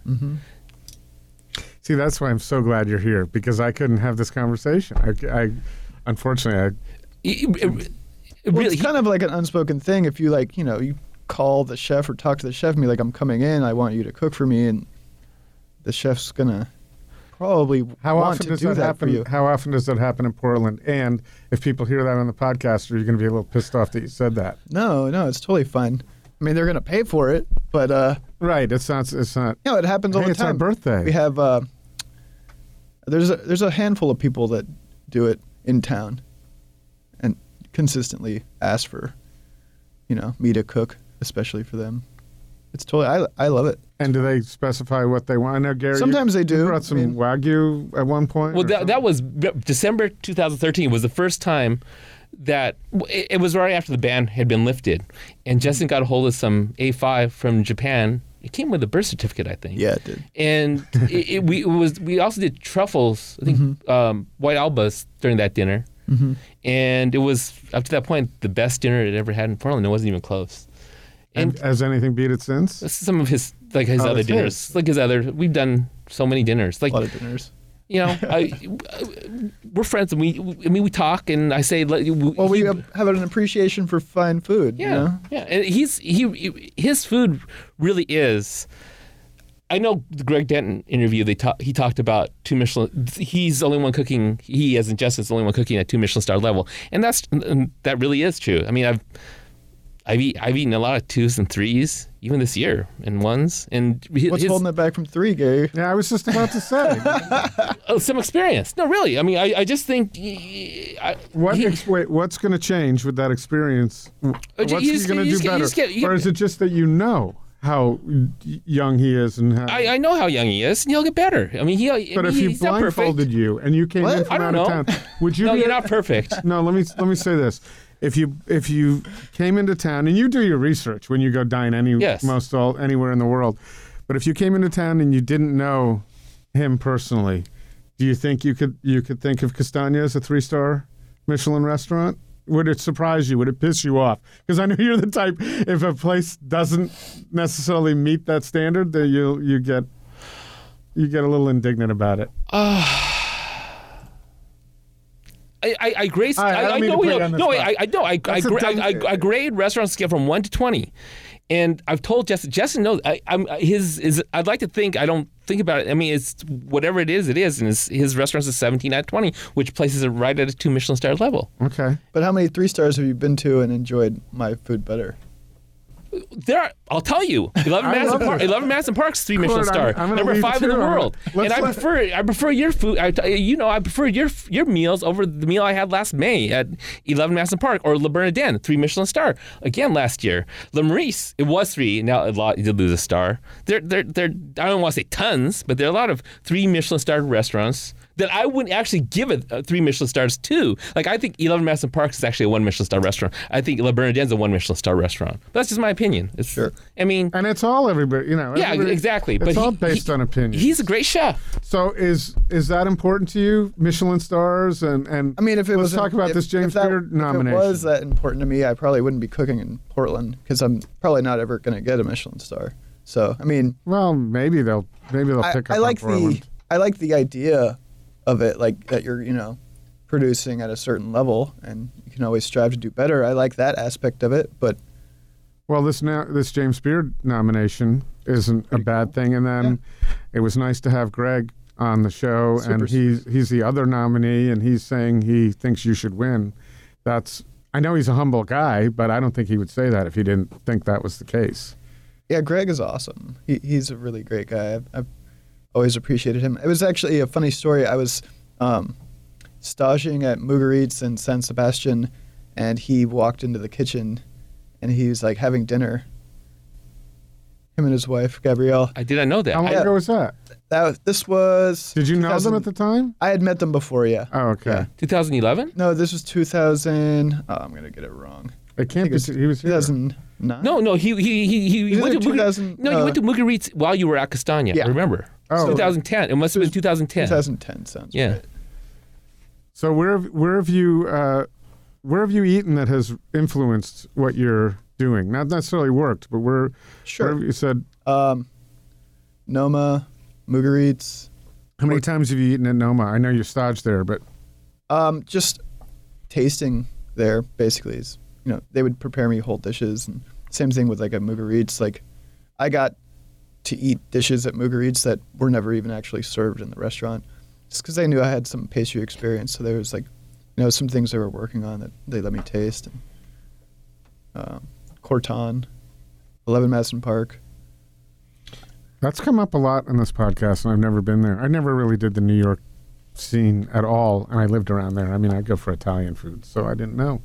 Speaker 3: See, that's why I'm so glad you're here because I couldn't have this conversation. I, I unfortunately,
Speaker 5: It- it- it
Speaker 4: Well,
Speaker 5: really,
Speaker 4: it's kind of like an unspoken thing. If you like, you know, you call the chef or talk to the chef and be like, "I'm coming in. I want you to cook for me," and the chef's gonna probably
Speaker 3: How
Speaker 4: want
Speaker 3: often
Speaker 4: to
Speaker 3: does
Speaker 4: do
Speaker 3: that,
Speaker 4: that,
Speaker 3: happen? How often does that happen in Portland? And if people hear that on the podcast, are you going to be a little pissed off that you said that?
Speaker 4: No, no, it's totally fine. I mean, they're gonna pay for it, but uh,
Speaker 3: Right. It's not. It's not.
Speaker 4: you know, it happens all
Speaker 3: Hey,
Speaker 4: the
Speaker 3: it's our
Speaker 4: time.
Speaker 3: birthday.
Speaker 4: We have uh, there's a, there's a handful of people that do it in town, and consistently ask for, you know, me to cook, especially for them. It's totally I I love it.
Speaker 3: And do they specify what they want? I know Gary. you-
Speaker 4: Sometimes they
Speaker 3: you
Speaker 4: do.
Speaker 3: brought some
Speaker 4: I mean-
Speaker 3: wagyu at one point.
Speaker 5: Well,
Speaker 3: or
Speaker 5: that, that was December 2013 was the first time that it, it was right after the ban had been lifted, and Justin got a hold of some A5 from Japan. It came with a birth certificate, I think.
Speaker 4: Yeah, it did.
Speaker 5: And it, it, we it was we also did truffles, I think um, white albas during that dinner, and it was up to that point the best dinner it ever had in Portland. It wasn't even close.
Speaker 3: And
Speaker 5: And,
Speaker 3: has anything beat it since?
Speaker 5: some of his like his
Speaker 3: Oh,
Speaker 5: other dinners,
Speaker 3: his.
Speaker 5: like his other. We've done so many dinners, like
Speaker 4: A lot of dinners.
Speaker 5: You know, I, we're friends, and we, I mean, we talk, and I say,
Speaker 4: Well, we
Speaker 5: he-
Speaker 4: have, an appreciation for fine food.
Speaker 5: yeah,
Speaker 4: You know?
Speaker 5: yeah, and he's he, his food really is. I know the Greg Denton interview. They talk, he talked about two Michelin. He's the only one cooking. He, as in Justin's the only one cooking at two Michelin star level, and that's and that really is true. I mean, I've I've, eat, I've eaten a lot of twos and threes, even this year, and ones, and his,
Speaker 4: What's holding it back from three, Gary?
Speaker 3: Yeah, I was just about to say.
Speaker 5: oh, some experience. No, really. I mean, I, I just think. I,
Speaker 3: What?
Speaker 5: he-
Speaker 3: Ex- wait, what's going to change with that experience? Oh, what's
Speaker 5: you
Speaker 3: he going to do
Speaker 5: just get-
Speaker 3: better,
Speaker 5: just get-
Speaker 3: or is it just that you know how young he is and how?
Speaker 5: I, I know how young he is, and he'll get better. I mean, he. I
Speaker 3: but
Speaker 5: mean,
Speaker 3: if he
Speaker 5: he's not perfect.
Speaker 3: blindfolded you and you came
Speaker 4: What?
Speaker 3: in from
Speaker 5: I don't
Speaker 3: out of
Speaker 5: know.
Speaker 3: town, would you?
Speaker 5: No,
Speaker 3: be,
Speaker 5: you're not perfect.
Speaker 3: No, let me let me say this. If you if you came into town and you do your research when you go dine any
Speaker 5: Yes.
Speaker 3: most all anywhere in the world, but if you came into town and you didn't know him personally, do you think you could you could think of Castagna as a three star Michelin restaurant? Would it surprise you? Would it piss you off? Because I know you're the type. If a place doesn't necessarily meet that standard, that you you get you get a little indignant about it. Ah.
Speaker 5: I, I, I grade.
Speaker 3: Right, I
Speaker 5: I, I know. you know- no. I, I know. I, I, I, I, grade restaurant scale from one to twenty, and I've told Justin. Justin knows. I, I'm his is. I'd like to think. I don't think about it. I mean, it's whatever it is. It is, and his, his restaurants is seventeen out of twenty, which places it right at a two Michelin star level.
Speaker 3: Okay.
Speaker 4: But how many three stars have you been to and enjoyed my food better?
Speaker 5: There, are, I'll tell you, eleven Madison Park, eleven Madison Park's three Michelin
Speaker 3: Court,
Speaker 5: star,
Speaker 3: I'm- I'm
Speaker 5: number five in the world, and I prefer I prefer your food. I, you know, I prefer your your meals over the meal I had last May at eleven Madison Park or Le Bernardin, three Michelin star again last year. Le Meurice, it was three. Now a lot you did lose a star. There, there, there. I don't want to say tons, but there are a lot of three Michelin star restaurants that I wouldn't actually give it uh, three Michelin stars to. Like I think Eleven Madison Parks is actually a one Michelin star restaurant. I think Le Bernardin's a one Michelin star restaurant. But that's just my opinion. It's,
Speaker 4: Sure.
Speaker 5: I mean,
Speaker 3: And it's all everybody, you know.
Speaker 5: yeah,
Speaker 3: everybody-
Speaker 5: exactly.
Speaker 3: It's
Speaker 5: but
Speaker 3: all
Speaker 5: he-
Speaker 3: based
Speaker 5: he-
Speaker 3: on opinion.
Speaker 5: He's a great chef.
Speaker 3: So is is that important to you? Michelin stars and and
Speaker 4: I mean, if it
Speaker 3: let's
Speaker 4: was
Speaker 3: talk about this James
Speaker 4: if that,
Speaker 3: Beard
Speaker 4: If
Speaker 3: nomination.
Speaker 4: it was that important to me, I probably wouldn't be cooking in Portland because I'm probably not ever going to get a Michelin star. So I mean,
Speaker 3: well, maybe they'll maybe they'll pick
Speaker 4: I
Speaker 3: up
Speaker 4: like
Speaker 3: on Portland.
Speaker 4: the I like the idea of it, like that you're you know producing at a certain level, and you can always strive to do better. I like that aspect of it, but
Speaker 3: Well, this now this James Beard nomination isn't a bad thing, and then it was nice to have Greg on the show,
Speaker 4: Super
Speaker 3: and he's he's the other nominee, and he's saying he thinks you should win. That's I know he's a humble guy, but I don't think he would say that if he didn't think that was the case.
Speaker 4: yeah, Greg is awesome. He, he's a really great guy. I've, I've always appreciated him. It was actually a funny story. I was um, staging at Mugaritz in San Sebastian, and he walked into the kitchen, and he was like having dinner. Him and his wife Gabrielle.
Speaker 5: I did not know that.
Speaker 3: How long
Speaker 5: I-
Speaker 3: ago was that?
Speaker 4: That this was.
Speaker 3: Did you know them at the time?
Speaker 4: I had met them before. Yeah.
Speaker 3: Oh, okay.
Speaker 4: Yeah.
Speaker 5: 2011?
Speaker 4: No, this was 2000. Oh, I'm gonna get it wrong.
Speaker 3: It can't be.
Speaker 4: it was
Speaker 3: he was here.
Speaker 4: 2009.
Speaker 5: No, no. He he he he,
Speaker 4: Either
Speaker 5: went to Mugar-
Speaker 4: 2000,
Speaker 5: No, you
Speaker 4: uh,
Speaker 5: went to Mugaritz while you were at Castagna.
Speaker 4: Yeah.
Speaker 5: Remember?
Speaker 3: Oh.
Speaker 5: 2010. It must have been 2010.
Speaker 4: 2010 sounds
Speaker 5: Yeah.
Speaker 4: right.
Speaker 3: So where have, where have you uh, where have you eaten that has influenced what you're doing? Not necessarily worked, but where
Speaker 4: Sure.
Speaker 3: where have you said
Speaker 4: Um, Noma, Mugaritz.
Speaker 3: how many times have you eaten at Noma? I know you're staged there, but
Speaker 4: Um, just tasting there basically is you know they would prepare me whole dishes and same thing with like a Mugaritz. Like I got to eat dishes at Mugaritz that were never even actually served in the restaurant, just because they knew I had some pastry experience. So there was like, you know, some things they were working on that they let me taste. And, um, Corton, 11 Madison Park.
Speaker 3: That's come up a lot in this podcast, and I've never been there. I never really did the New York scene at all, and I lived around there. I mean, I go for Italian food, so I didn't know.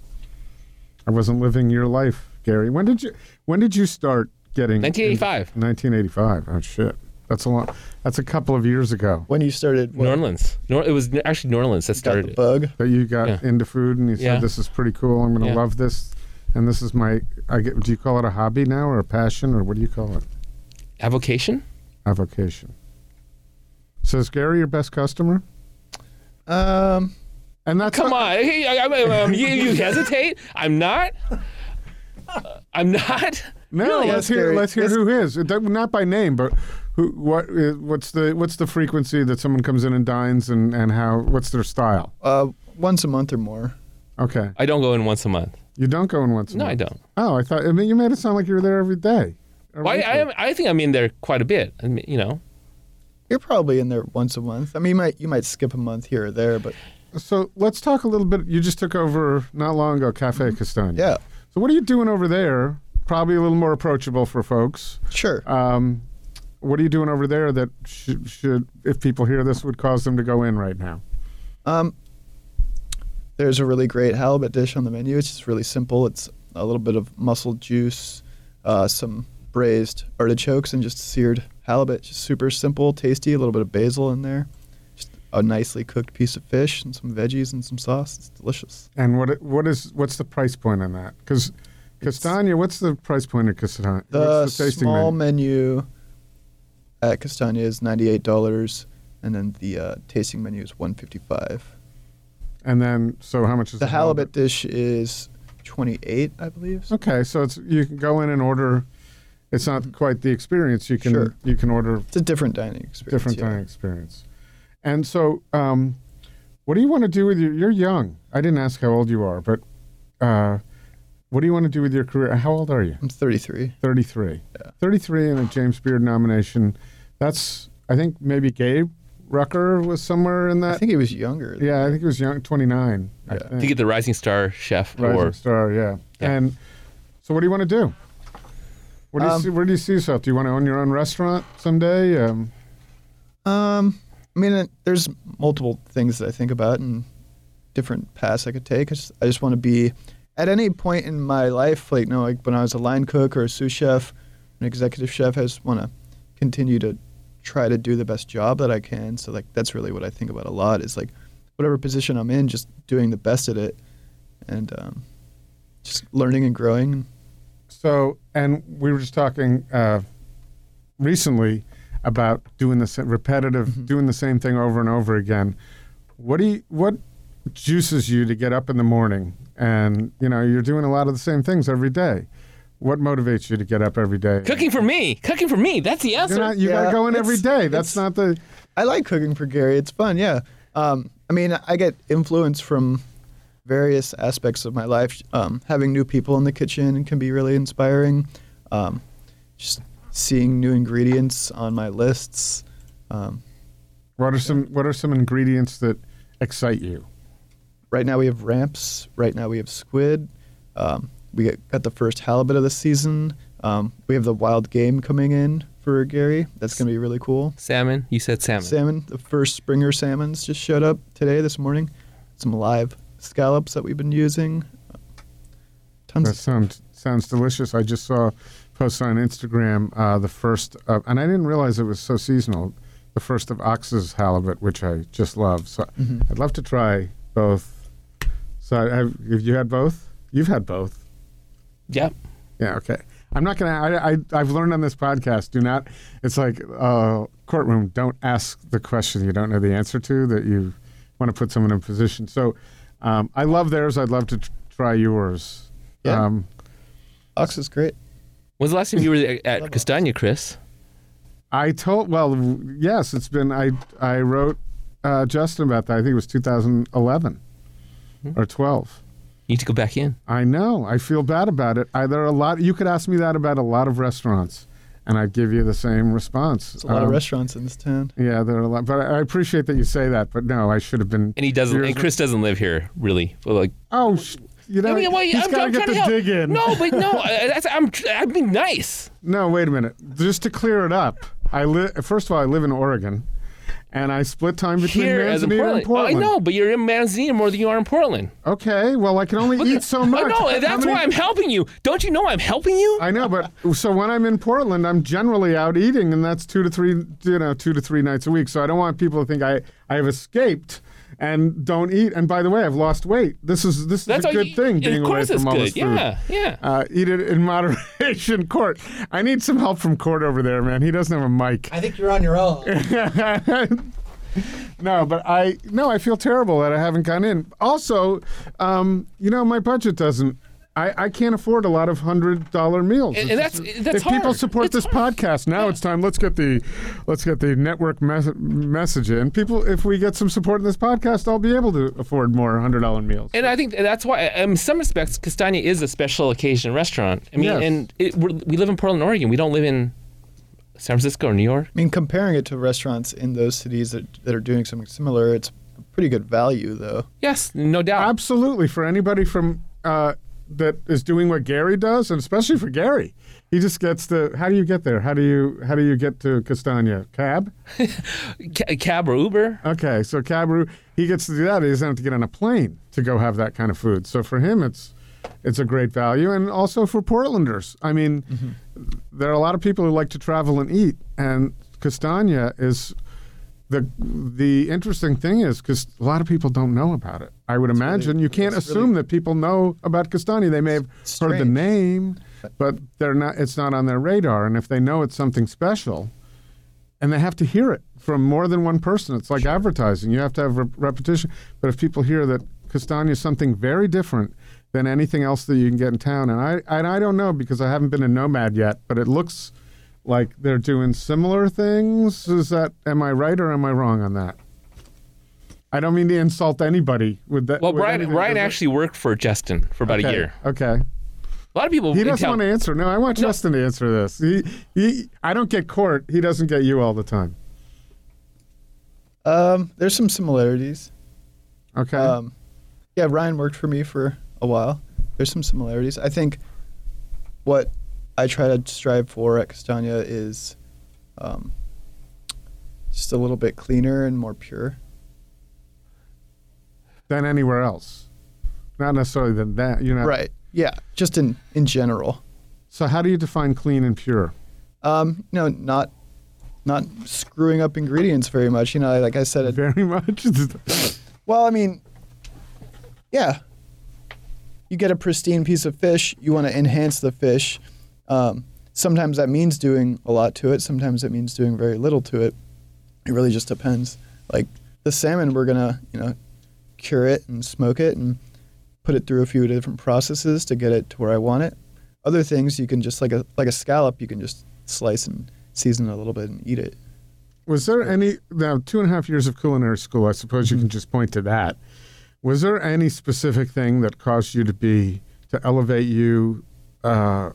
Speaker 3: I wasn't living your life, Gary. When did you When did you start getting?
Speaker 5: 1985.
Speaker 3: 1985. Oh shit, that's a lot. That's a couple of years ago
Speaker 4: When you started,
Speaker 5: New Orleans. Nor- it was actually New Orleans that
Speaker 4: got
Speaker 5: started
Speaker 4: the
Speaker 5: it.
Speaker 4: bug.
Speaker 3: that you got
Speaker 5: Yeah.
Speaker 3: into food, and you
Speaker 5: Yeah.
Speaker 3: said, "This is pretty cool. I'm going to
Speaker 5: Yeah.
Speaker 3: love this." And this is my. I get. Do you call it a hobby now, or a passion, or what do you call it?
Speaker 5: Avocation?
Speaker 3: A vocation. So is Gary your best customer?
Speaker 4: Um,
Speaker 3: And that's
Speaker 5: Come
Speaker 3: what-
Speaker 5: on. Hey, I- I- um, you, you hesitate? I'm not. Uh, I'm not.
Speaker 3: No,
Speaker 4: Really,
Speaker 3: let's hear.
Speaker 4: scary.
Speaker 3: Let's hear
Speaker 4: It's-
Speaker 3: who is. Doesn't- by name, but who? What? is- What's the? What's the frequency that someone comes in and dines, and and how? What's their style?
Speaker 4: uh, once a month or more.
Speaker 3: Okay,
Speaker 5: I don't go in once a month.
Speaker 3: you don't go in once. a month?
Speaker 5: No, I don't.
Speaker 3: Oh, I thought. I mean, you made it sound like you were there every day. or
Speaker 5: Why? I, I think I'm in there quite a bit. I mean, you know.
Speaker 4: You're probably in there once a month. I mean, you might you might skip a month here or there, but
Speaker 3: So let's talk a little bit. You just took over not long ago, Cafe Castagna.
Speaker 4: yeah,
Speaker 3: So what are you doing over there? Probably a little more approachable for folks.
Speaker 4: sure.
Speaker 3: Um, what are you doing over there that should, should, if people hear this, would cause them to go in right now?
Speaker 4: Um, there's a really great halibut dish on the menu. It's just really simple. It's a little bit of mussel juice, uh, some braised artichokes, and just seared halibut. Just super simple, tasty. A little bit of basil in there. Just a nicely cooked piece of fish and some veggies and some sauce. It's delicious.
Speaker 3: And what what is what's the price point on that? Because Castagna, what's the price point at Castagna?
Speaker 4: The,
Speaker 3: what's the tasting
Speaker 4: small
Speaker 3: menu?
Speaker 4: menu at Castagna is ninety eight dollars, and then the uh, tasting menu is one fifty five.
Speaker 3: And then, so how much is
Speaker 4: The halibut dish is twenty eight, I believe.
Speaker 3: Okay, so it's you can go in and order. It's not quite the experience. You can
Speaker 4: Sure.
Speaker 3: you can order
Speaker 4: It's a different dining experience.
Speaker 3: different
Speaker 4: yeah.
Speaker 3: dining experience. And so, um, what do you want to do with your? You're young. I didn't ask how old you are, but uh, what do you want to do with your career? How old are you?
Speaker 4: I'm 33.
Speaker 3: 33.
Speaker 4: Yeah.
Speaker 3: 33 and a James Beard nomination. That's I think maybe Gabe Rucker was somewhere in that.
Speaker 4: I think he was younger.
Speaker 3: yeah, I think he was young, 29. I
Speaker 4: Yeah.
Speaker 3: think.
Speaker 5: To get the Rising Star Chef
Speaker 3: Rising
Speaker 5: award.
Speaker 3: Star, yeah.
Speaker 5: Yeah.
Speaker 3: And so, what do you want to do? What do you
Speaker 4: Um,
Speaker 3: see, where do you see yourself? Do you want to own your own restaurant someday? Um,
Speaker 4: Um, I mean, it, there's multiple things that I think about and different paths I could take. I just, I just want to be at any point in my life, like, you know, like when I was a line cook or a sous chef, an executive chef, I just want to continue to try to do the best job that I can. So, like, that's really what I think about a lot is like whatever position I'm in, just doing the best at it and um, just learning and growing.
Speaker 3: so, and we were just talking uh, recently about doing the repetitive,
Speaker 4: Mm-hmm.
Speaker 3: doing the same thing over and over again. What do you, what juices you to get up in the morning? And you know, you're doing a lot of the same things every day. What motivates you to get up every day?
Speaker 5: Cooking for me. Cooking for me. That's the answer.
Speaker 3: You're not, you got to
Speaker 4: Yeah,
Speaker 3: go in every
Speaker 4: it's-
Speaker 3: day. That's not the.
Speaker 4: I like cooking for Gary. It's fun, yeah. Um, I mean, I get influence from various aspects of my life. Um, having new people in the kitchen can be really inspiring. Um, just seeing new ingredients on my lists. Um,
Speaker 3: What are some What are some ingredients that excite you?
Speaker 4: Right now we have ramps. Right now we have squid. Um, we got the first halibut of the season. Um, we have the wild game coming in for Gary. That's going to be really cool.
Speaker 5: Salmon. You said salmon.
Speaker 4: Salmon, the first Springer salmons just showed up today, this morning. Some live scallops that we've been using. Tons
Speaker 3: That
Speaker 4: of
Speaker 3: sounds sounds delicious. I just saw a post on Instagram uh, the first, of, and I didn't realize it was so seasonal. The first of Ox's halibut, which I just love. So
Speaker 4: Mhm.
Speaker 3: I'd love to try both. So have, have you had both? You've had both.
Speaker 5: Yep.
Speaker 3: Yeah. Okay. I'm not gonna. I, I I've learned on this podcast. Do not. It's like uh, courtroom. Don't ask the question you don't know the answer to that you want to put someone in a position. So um, I love theirs. I'd love to tr- try yours.
Speaker 4: Yeah.
Speaker 3: Um,
Speaker 4: Ox is great.
Speaker 5: When's the last time you were at Castagna, Chris?
Speaker 3: I told. Well, yes, it's been. I I wrote uh, Justin about that. I think it was 2011 or 12.
Speaker 5: You need to go back in.
Speaker 3: I know. I feel bad about it. I, there are a lot. You could ask me that about a lot of restaurants, and I'd give you the same response.
Speaker 4: There's a lot of
Speaker 3: Um,
Speaker 4: restaurants in this town.
Speaker 3: Yeah, there are a lot, but I I appreciate that you say that. But no, I should have been.
Speaker 5: And he doesn't. And Chris doesn't live here, really. Well, like,
Speaker 3: Oh, sh- you know,
Speaker 5: I mean, well,
Speaker 3: he's
Speaker 5: I'm,
Speaker 3: got to
Speaker 5: I'm
Speaker 3: get the
Speaker 5: to
Speaker 3: dig in.
Speaker 5: No, but no, I, that's, I'm. I'm being nice.
Speaker 3: No, wait a minute. Just to clear it up, I live. First of all, I live in Oregon, and I split time between
Speaker 5: Here
Speaker 3: Manzanita
Speaker 5: Portland.
Speaker 3: and Portland.
Speaker 5: I know, but you're in Manzanita more than you are in Portland.
Speaker 3: Okay, well, I can only eat so much.
Speaker 5: I know, and that's
Speaker 3: many-
Speaker 5: why I'm helping you. Don't you know I'm helping you?
Speaker 3: I know, but so when I'm in Portland, I'm generally out eating, and that's two to three, you know, two to three nights a week. So I don't want people to think I I have escaped and don't eat. And by the way, I've lost weight. This is this is
Speaker 5: that's
Speaker 3: a good
Speaker 5: you,
Speaker 3: thing being away
Speaker 5: course,
Speaker 3: from all this
Speaker 5: good.
Speaker 3: food.
Speaker 5: Yeah, yeah.
Speaker 3: Uh, eat it in moderation, Court. I need some help from Court over there, man. He doesn't have a mic.
Speaker 2: I think you're on your own.
Speaker 3: no, but I no, I feel terrible that I haven't gone in. Also, um, you know, my budget doesn't. I, I can't afford a lot of hundred dollar meals.
Speaker 5: And- and that's- that's
Speaker 3: if people support
Speaker 5: It's
Speaker 3: this
Speaker 5: hard.
Speaker 3: podcast now, it's time. Let's get the let's get the network mes- message in. People, if we get some support in this podcast, I'll be able to afford more hundred dollar meals.
Speaker 5: And I think that's why, in some respects, Castagna is a special occasion restaurant. I mean,
Speaker 3: Yes.
Speaker 5: and it, we're, we live in Portland, Oregon. We don't live in San Francisco or New York.
Speaker 4: I mean, comparing it to restaurants in those cities that, that are doing something similar, it's a pretty good value, though.
Speaker 5: Yes, no doubt.
Speaker 3: Absolutely, for anybody from uh, that is doing what Gary does, and especially for Gary, he just gets the. How do you get there? How do you how do you get to Castagna? Cab.
Speaker 5: Ca- cab or Uber.
Speaker 3: Okay, so Cabru, he gets to do that. He doesn't have to get on a plane to go have that kind of food. So for him, it's it's a great value, and also for Portlanders. I mean, mm-hmm. there are a lot of people who like to travel and eat, and Castagna is the the interesting thing is because a lot of people don't know about it. I would imagine you can't assume
Speaker 4: really-
Speaker 3: that people know about Castagna. They may have heard the name, but they're not. It's not on their radar, and if they know it's something special and they have to hear it from more than one person. It's like advertising; you have to have re- repetition. But if people hear that Castagna is something very different than anything else that you can get in town, and I and I don't know because I haven't been a nomad yet, but it looks like they're doing similar things. Is that am I right or am I wrong on that? I don't mean to insult anybody with that.
Speaker 5: Well,
Speaker 3: with
Speaker 5: Ryan,
Speaker 3: anything, Ryan
Speaker 5: actually worked for Justin for about
Speaker 3: Okay,
Speaker 5: a year.
Speaker 3: Okay.
Speaker 5: A lot of people.
Speaker 3: He doesn't
Speaker 5: town-
Speaker 3: want to answer. No, I want
Speaker 5: No.
Speaker 3: Justin to answer this. He, he, I don't get court. He doesn't get you all the time.
Speaker 4: Um, there's some similarities.
Speaker 3: Okay.
Speaker 4: Um, yeah, Ryan worked for me for a while. There's some similarities. I think what I try to strive for at Castagna is um, just a little bit cleaner and more pure.
Speaker 3: Than anywhere else. Not necessarily than that. You know.
Speaker 4: Right. Yeah. Just in in general.
Speaker 3: So how do you define clean and pure?
Speaker 4: Um, you know, not not screwing up ingredients very much. You know, like I said, it,
Speaker 3: Very much.
Speaker 4: Well, I mean, yeah. You get a pristine piece of fish, you want to enhance the fish. Um, sometimes that means doing a lot to it, sometimes it means doing very little to it. It really just depends. Like the salmon, we're going to, you know, cure it and smoke it and put it through a few different processes to get it to where I want it. Other things you can just like a like a scallop, you can just slice and season a little bit and eat it.
Speaker 3: Was there any now two and a half years of culinary school? I suppose you can just point to that. Was there any specific thing that caused you to be to elevate you uh,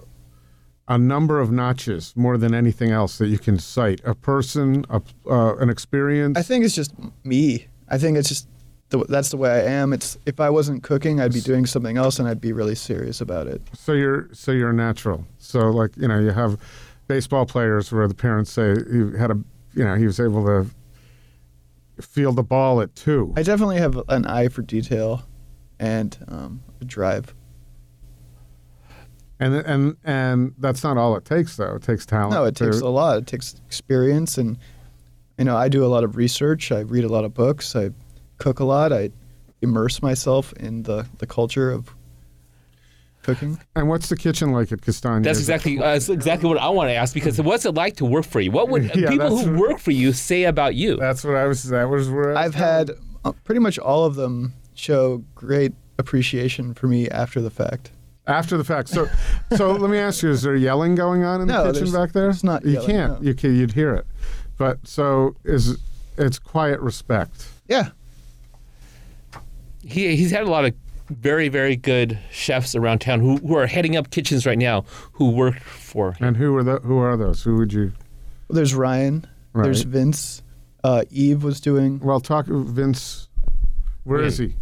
Speaker 3: a number of notches more than anything else that you can cite? A person, a, uh, an experience.
Speaker 4: I think it's just me. I think it's just the, that's the way I am. It's if I wasn't cooking, I'd be doing something else, and I'd be really serious about it.
Speaker 3: So you're so you're natural. So like you know you have baseball players where the parents say he had a you know he was able to field the ball at two.
Speaker 4: I definitely have an eye for detail, and um, a drive.
Speaker 3: And and and that's not all it takes though. It takes talent.
Speaker 4: No, it takes
Speaker 3: to-
Speaker 4: a lot. It takes experience, and you know, I do a lot of research. I read a lot of books. I cook a lot. I immerse myself in the the culture of cooking.
Speaker 3: And what's the kitchen like at Castagna?
Speaker 5: That's exactly uh, that's exactly what I want to ask because what's it like to work for you? What would
Speaker 3: Yeah,
Speaker 5: people who
Speaker 3: what-
Speaker 5: work for you say about you?
Speaker 3: That's what I was. That was where I was
Speaker 4: I've had uh, pretty much all of them show great appreciation for me after the fact.
Speaker 3: after the fact. So, so let me ask you: Is there yelling going on in
Speaker 4: No,
Speaker 3: the kitchen back there?
Speaker 4: there's not
Speaker 3: You
Speaker 4: yelling,
Speaker 3: can't.
Speaker 4: no.
Speaker 3: You can. You'd hear it. But so is it's quiet respect.
Speaker 4: Yeah,
Speaker 5: He he's had a lot of very, very good chefs around town who, who are heading up kitchens right now who work for him.
Speaker 3: And who are the who are those? Who would you?
Speaker 4: There's Ryan. There's Vince. Uh, Eve was doing.
Speaker 3: Well, talk Vince. Where is he?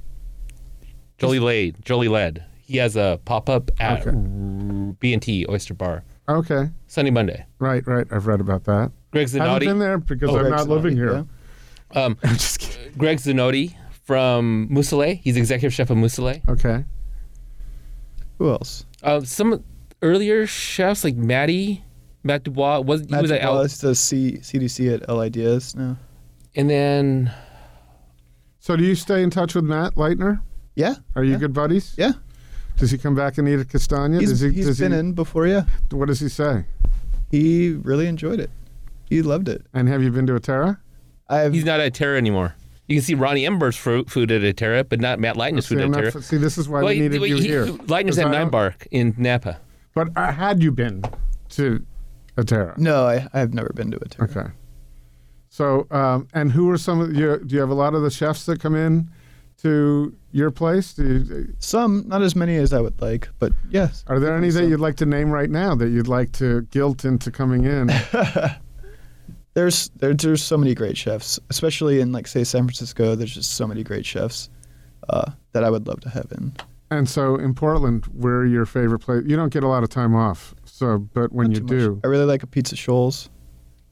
Speaker 5: Jolie Laide, Jolie Led. He has a pop up at
Speaker 3: Okay.
Speaker 5: B&T Oyster Bar
Speaker 3: Okay,
Speaker 5: Sunday, Monday.
Speaker 3: right, right. I've read about that.
Speaker 5: Greg Zanotti.
Speaker 3: I haven't been there because
Speaker 5: Oh,
Speaker 3: I'm
Speaker 4: Greg
Speaker 3: not living here.
Speaker 4: yeah.
Speaker 5: Um,
Speaker 3: I'm just kidding.
Speaker 5: Greg Zanotti from Mousselet. He's executive chef of Mousselet.
Speaker 3: Okay.
Speaker 4: Who else?
Speaker 5: Uh, some earlier chefs like Matty, Matt Dubois was he
Speaker 4: Matt
Speaker 5: was at
Speaker 4: Dubois
Speaker 5: Al-
Speaker 4: is the C- CDC at LI Diaz now.
Speaker 5: and then
Speaker 3: So, do you stay in touch with Matt Lightner?
Speaker 4: Yeah.
Speaker 3: Are you
Speaker 4: Yeah.
Speaker 3: good buddies?
Speaker 4: Yeah.
Speaker 3: Does he come back and eat at Castagna?
Speaker 4: He's,
Speaker 3: does he,
Speaker 4: he's
Speaker 3: does
Speaker 4: been
Speaker 3: he,
Speaker 4: in before, yeah.
Speaker 3: What does he say?
Speaker 4: He really enjoyed it. He loved it.
Speaker 3: And have you been to Atera?
Speaker 4: I've
Speaker 5: he's not at Terra anymore. You can see Ronny Emborg's fru- food at Atera, but not Matt Lightner's
Speaker 3: See,
Speaker 5: food
Speaker 3: I'm
Speaker 5: at
Speaker 3: not f- see, this is why
Speaker 5: Well,
Speaker 3: we needed
Speaker 5: he-
Speaker 3: you
Speaker 5: he-
Speaker 3: here.
Speaker 5: Lightner's
Speaker 3: 'Cause
Speaker 5: at
Speaker 3: I
Speaker 5: Nine
Speaker 3: don't-
Speaker 5: Bark in Napa.
Speaker 3: But uh, had you been to Atera?
Speaker 4: no, I, I've never been to Atera.
Speaker 3: Okay. So, um, and who are some of you? Do you have a lot of the chefs that come in to your place? Do you,
Speaker 4: Some, not as many as I would like, but yes.
Speaker 3: are there any that
Speaker 4: Some.
Speaker 3: you'd like to name right now that you'd like to guilt into coming in?
Speaker 4: There's there, there's so many great chefs, especially in like say San Francisco. There's just so many great chefs uh, that I would love to have in.
Speaker 3: and so in Portland, where are your favorite place? You don't get a lot of time off, so but when
Speaker 4: Not
Speaker 3: you
Speaker 4: too much.
Speaker 3: do,
Speaker 4: I really like Apizza Scholls.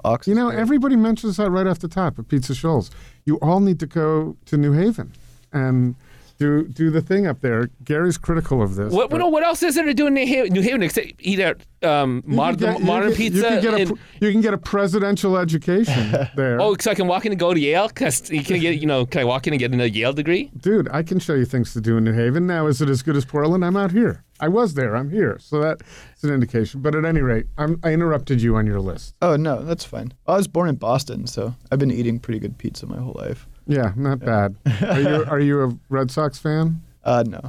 Speaker 4: Ox.
Speaker 3: you know
Speaker 4: great.
Speaker 3: everybody mentions that right off the top A Pizza Shoals. You all need to go to New Haven and do do the thing up there. Gary's critical of this.
Speaker 5: What,
Speaker 3: but-
Speaker 5: no, what else is there to do in New Haven, New Haven except eat at um,
Speaker 3: You
Speaker 5: mod-
Speaker 3: can
Speaker 5: the
Speaker 3: get-
Speaker 5: modern
Speaker 3: you can,
Speaker 5: pizza?
Speaker 3: You can, get a,
Speaker 5: and-
Speaker 3: pr- you can get a presidential education there.
Speaker 5: oh, so I can walk in and go to Yale? Cause you can get, you know, can I walk in and get a Yale degree?
Speaker 3: Dude, I can show you things to do in New Haven. Now, is it as good as Portland? I'm out here. I was there. I'm here. So that's an indication. But at any rate, I'm, I interrupted you on your list.
Speaker 4: Oh no, that's fine. I was born in Boston, so I've been eating pretty good pizza my whole life.
Speaker 3: Yeah, not bad. Are you are you a Red Sox fan?
Speaker 4: Uh, no,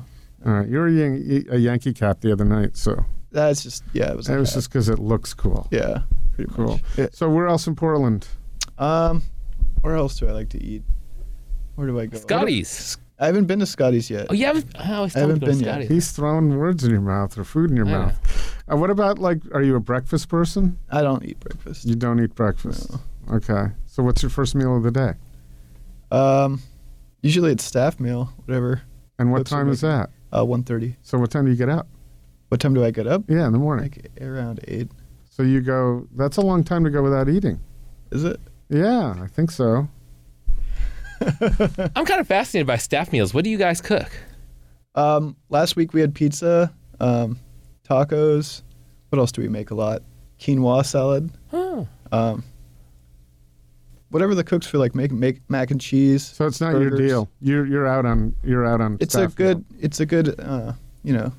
Speaker 3: All right, you were a, Yan- a Yankee cap the other night, so
Speaker 4: that's just yeah. It was.
Speaker 3: it was
Speaker 4: hat.
Speaker 3: just because it looks cool.
Speaker 4: yeah, pretty
Speaker 3: Cool.
Speaker 4: much. Yeah.
Speaker 3: So where else in Portland?
Speaker 4: Um, where else do I like to eat? Where do I go?
Speaker 5: Scotty's.
Speaker 4: I haven't been to Scotty's yet.
Speaker 5: Oh, you haven't? I always
Speaker 4: I haven't
Speaker 5: to to
Speaker 4: been yet.
Speaker 5: Scotty's.
Speaker 3: He's throwing words in your mouth or food in your
Speaker 5: I
Speaker 3: mouth. Uh, what about like? Are you a breakfast person?
Speaker 4: I don't eat breakfast.
Speaker 3: You don't eat breakfast. Okay. So what's your first meal of the day?
Speaker 4: Um, usually it's staff meal, whatever.
Speaker 3: And what
Speaker 4: Cooks are
Speaker 3: time is
Speaker 4: making-
Speaker 3: that?
Speaker 4: Uh, one thirty.
Speaker 3: So what time do you get up?
Speaker 4: What time do I get up?
Speaker 3: Yeah, in the morning.
Speaker 4: Like around eight.
Speaker 3: So you go. That's a long time to go without eating.
Speaker 4: Is it?
Speaker 3: Yeah, I think so.
Speaker 5: I'm kind of fascinated by staff meals. What do you guys cook?
Speaker 4: Um, last week we had pizza, um, tacos. What else do we make a lot? Quinoa salad.
Speaker 5: Oh.
Speaker 4: Um, whatever the cooks feel like making, make mac and cheese.
Speaker 3: So it's not your deal. You're you're out on you're out on.
Speaker 4: It's a good.
Speaker 3: meal.
Speaker 4: It's a good. Uh, you know,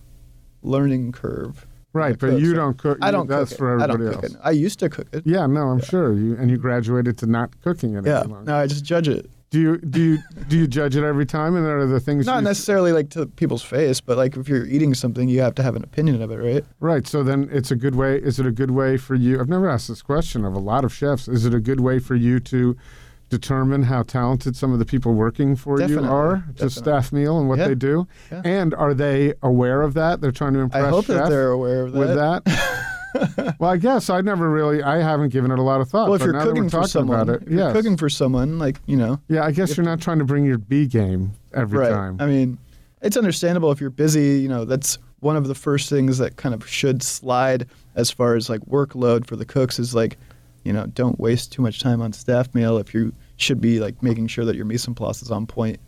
Speaker 4: learning curve.
Speaker 3: right, but
Speaker 4: cooks.
Speaker 3: you don't cook.
Speaker 4: I don't
Speaker 3: That's
Speaker 4: cook
Speaker 3: for
Speaker 4: it. I don't cook
Speaker 3: else.
Speaker 4: it. I used to cook it.
Speaker 3: Yeah, no, I'm sure you and you graduated to not cooking it
Speaker 4: Yeah.
Speaker 3: any longer.
Speaker 4: No, I just judge it.
Speaker 3: Do you do you do you judge it every time? And are the things
Speaker 4: Not
Speaker 3: you,
Speaker 4: necessarily like to people's face, but like if you're eating something, you have to have an opinion of it, right?
Speaker 3: Right. So then it's a good way. Is it a good way for you? I've never asked this question of a lot of chefs. Is it a good way for you to determine how talented some of the people working for you
Speaker 4: Definitely,
Speaker 3: are to staff meal and what
Speaker 4: Yeah,
Speaker 3: they do?
Speaker 4: yeah.
Speaker 3: And are they aware of that? They're trying to impress
Speaker 4: I hope that they're aware of that.
Speaker 3: with that. well, I guess I never really. I haven't given it a lot of thought.
Speaker 4: Well, if you're
Speaker 3: now that we're
Speaker 4: cooking for someone,
Speaker 3: it,
Speaker 4: if you're cooking for someone, like you know,
Speaker 3: yeah, I guess you're not trying to bring your B game every
Speaker 4: right?
Speaker 3: time.
Speaker 4: I mean, it's understandable if you're busy. You know, that's one of the first things that kind of should slide as far as like workload for the cooks is like, you know, don't waste too much time on staff meal if you should be like making sure that your mise en place is on point.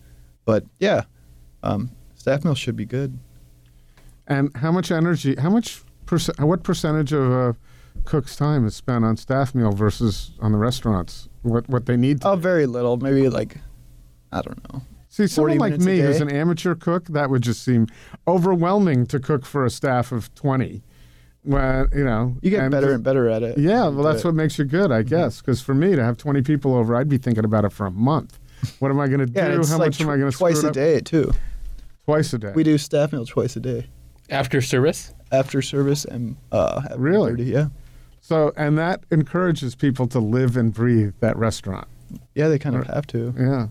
Speaker 4: But yeah, um, staff meal should be good.
Speaker 3: And how much energy? How much? Perc- what percentage of a cook's time is spent on staff meal versus on the restaurants? What what they need? To
Speaker 4: Oh, very little, maybe like, I don't know.
Speaker 3: See, someone
Speaker 4: 40
Speaker 3: like me who's an amateur cook, that would just seem overwhelming to cook for a staff of twenty. When you know,
Speaker 4: You get better
Speaker 3: just-
Speaker 4: and better at it.
Speaker 3: Yeah, well, that's
Speaker 4: it.
Speaker 3: what makes you good, I mm-hmm. guess. Because for me to have twenty people over, I'd be thinking about it for a month. What am I going to
Speaker 4: Yeah,
Speaker 3: do? How
Speaker 4: like
Speaker 3: much am I going to
Speaker 4: twice a day too.
Speaker 3: Twice a day.
Speaker 4: We do staff meal twice a day
Speaker 5: After service?
Speaker 4: After service and uh, at
Speaker 3: Really?
Speaker 4: 1:30, Yeah,
Speaker 3: So, and that encourages people to live and breathe that restaurant.
Speaker 4: yeah, they kind of have to.
Speaker 3: Yeah.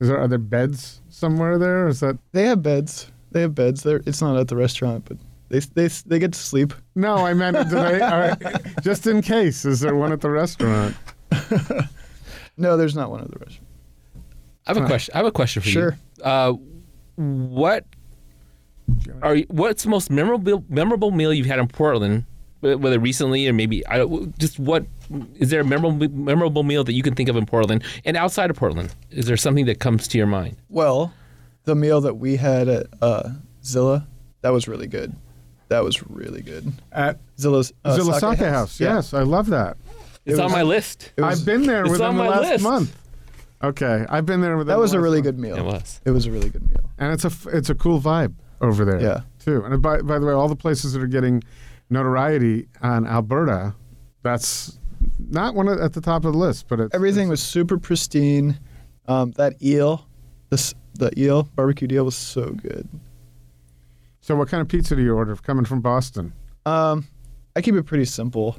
Speaker 3: Is there are there beds somewhere there? Is that
Speaker 4: They have beds. They have beds. There, it's not at the restaurant, but they they they get to sleep.
Speaker 3: No, I meant do they, all right, just in case. Is there one at the restaurant?
Speaker 4: No, there's not one at the restaurant.
Speaker 5: I have a question. I have a question for
Speaker 4: Sure.
Speaker 5: you. Uh, what are you, what's the most memorable memorable meal you've had in Portland? Whether recently or maybe I just what is there a memorable memorable meal that you can think of in Portland and outside of Portland? Is there something that comes to your mind?
Speaker 4: Well, the meal that we had at uh, Zilla, that was really good. That was really good.
Speaker 3: At
Speaker 4: Zilla's uh,
Speaker 3: Zilla
Speaker 4: sake
Speaker 3: Sake House.
Speaker 4: Yeah.
Speaker 3: Yes, I love that.
Speaker 5: It's on
Speaker 4: was-
Speaker 5: my list.
Speaker 4: Was-
Speaker 3: I've been there
Speaker 5: it's
Speaker 3: within
Speaker 5: on
Speaker 3: the
Speaker 5: my
Speaker 3: last
Speaker 5: list.
Speaker 3: month. Okay, I've been there within
Speaker 4: That was a really
Speaker 3: month.
Speaker 4: good meal.
Speaker 5: It was.
Speaker 4: It was a really good meal.
Speaker 3: and it's a f- it's a cool vibe over there.
Speaker 4: Yeah.
Speaker 3: too. And by by the way, all the places that are getting notoriety on Alberta, that's not one of, at the top of the list, but it's,
Speaker 4: Everything
Speaker 3: it's-
Speaker 4: was super pristine. Um, that eel, this the eel barbecue eel was so good.
Speaker 3: So, what kind of pizza do you order coming from Boston?
Speaker 4: Um, I keep it pretty simple.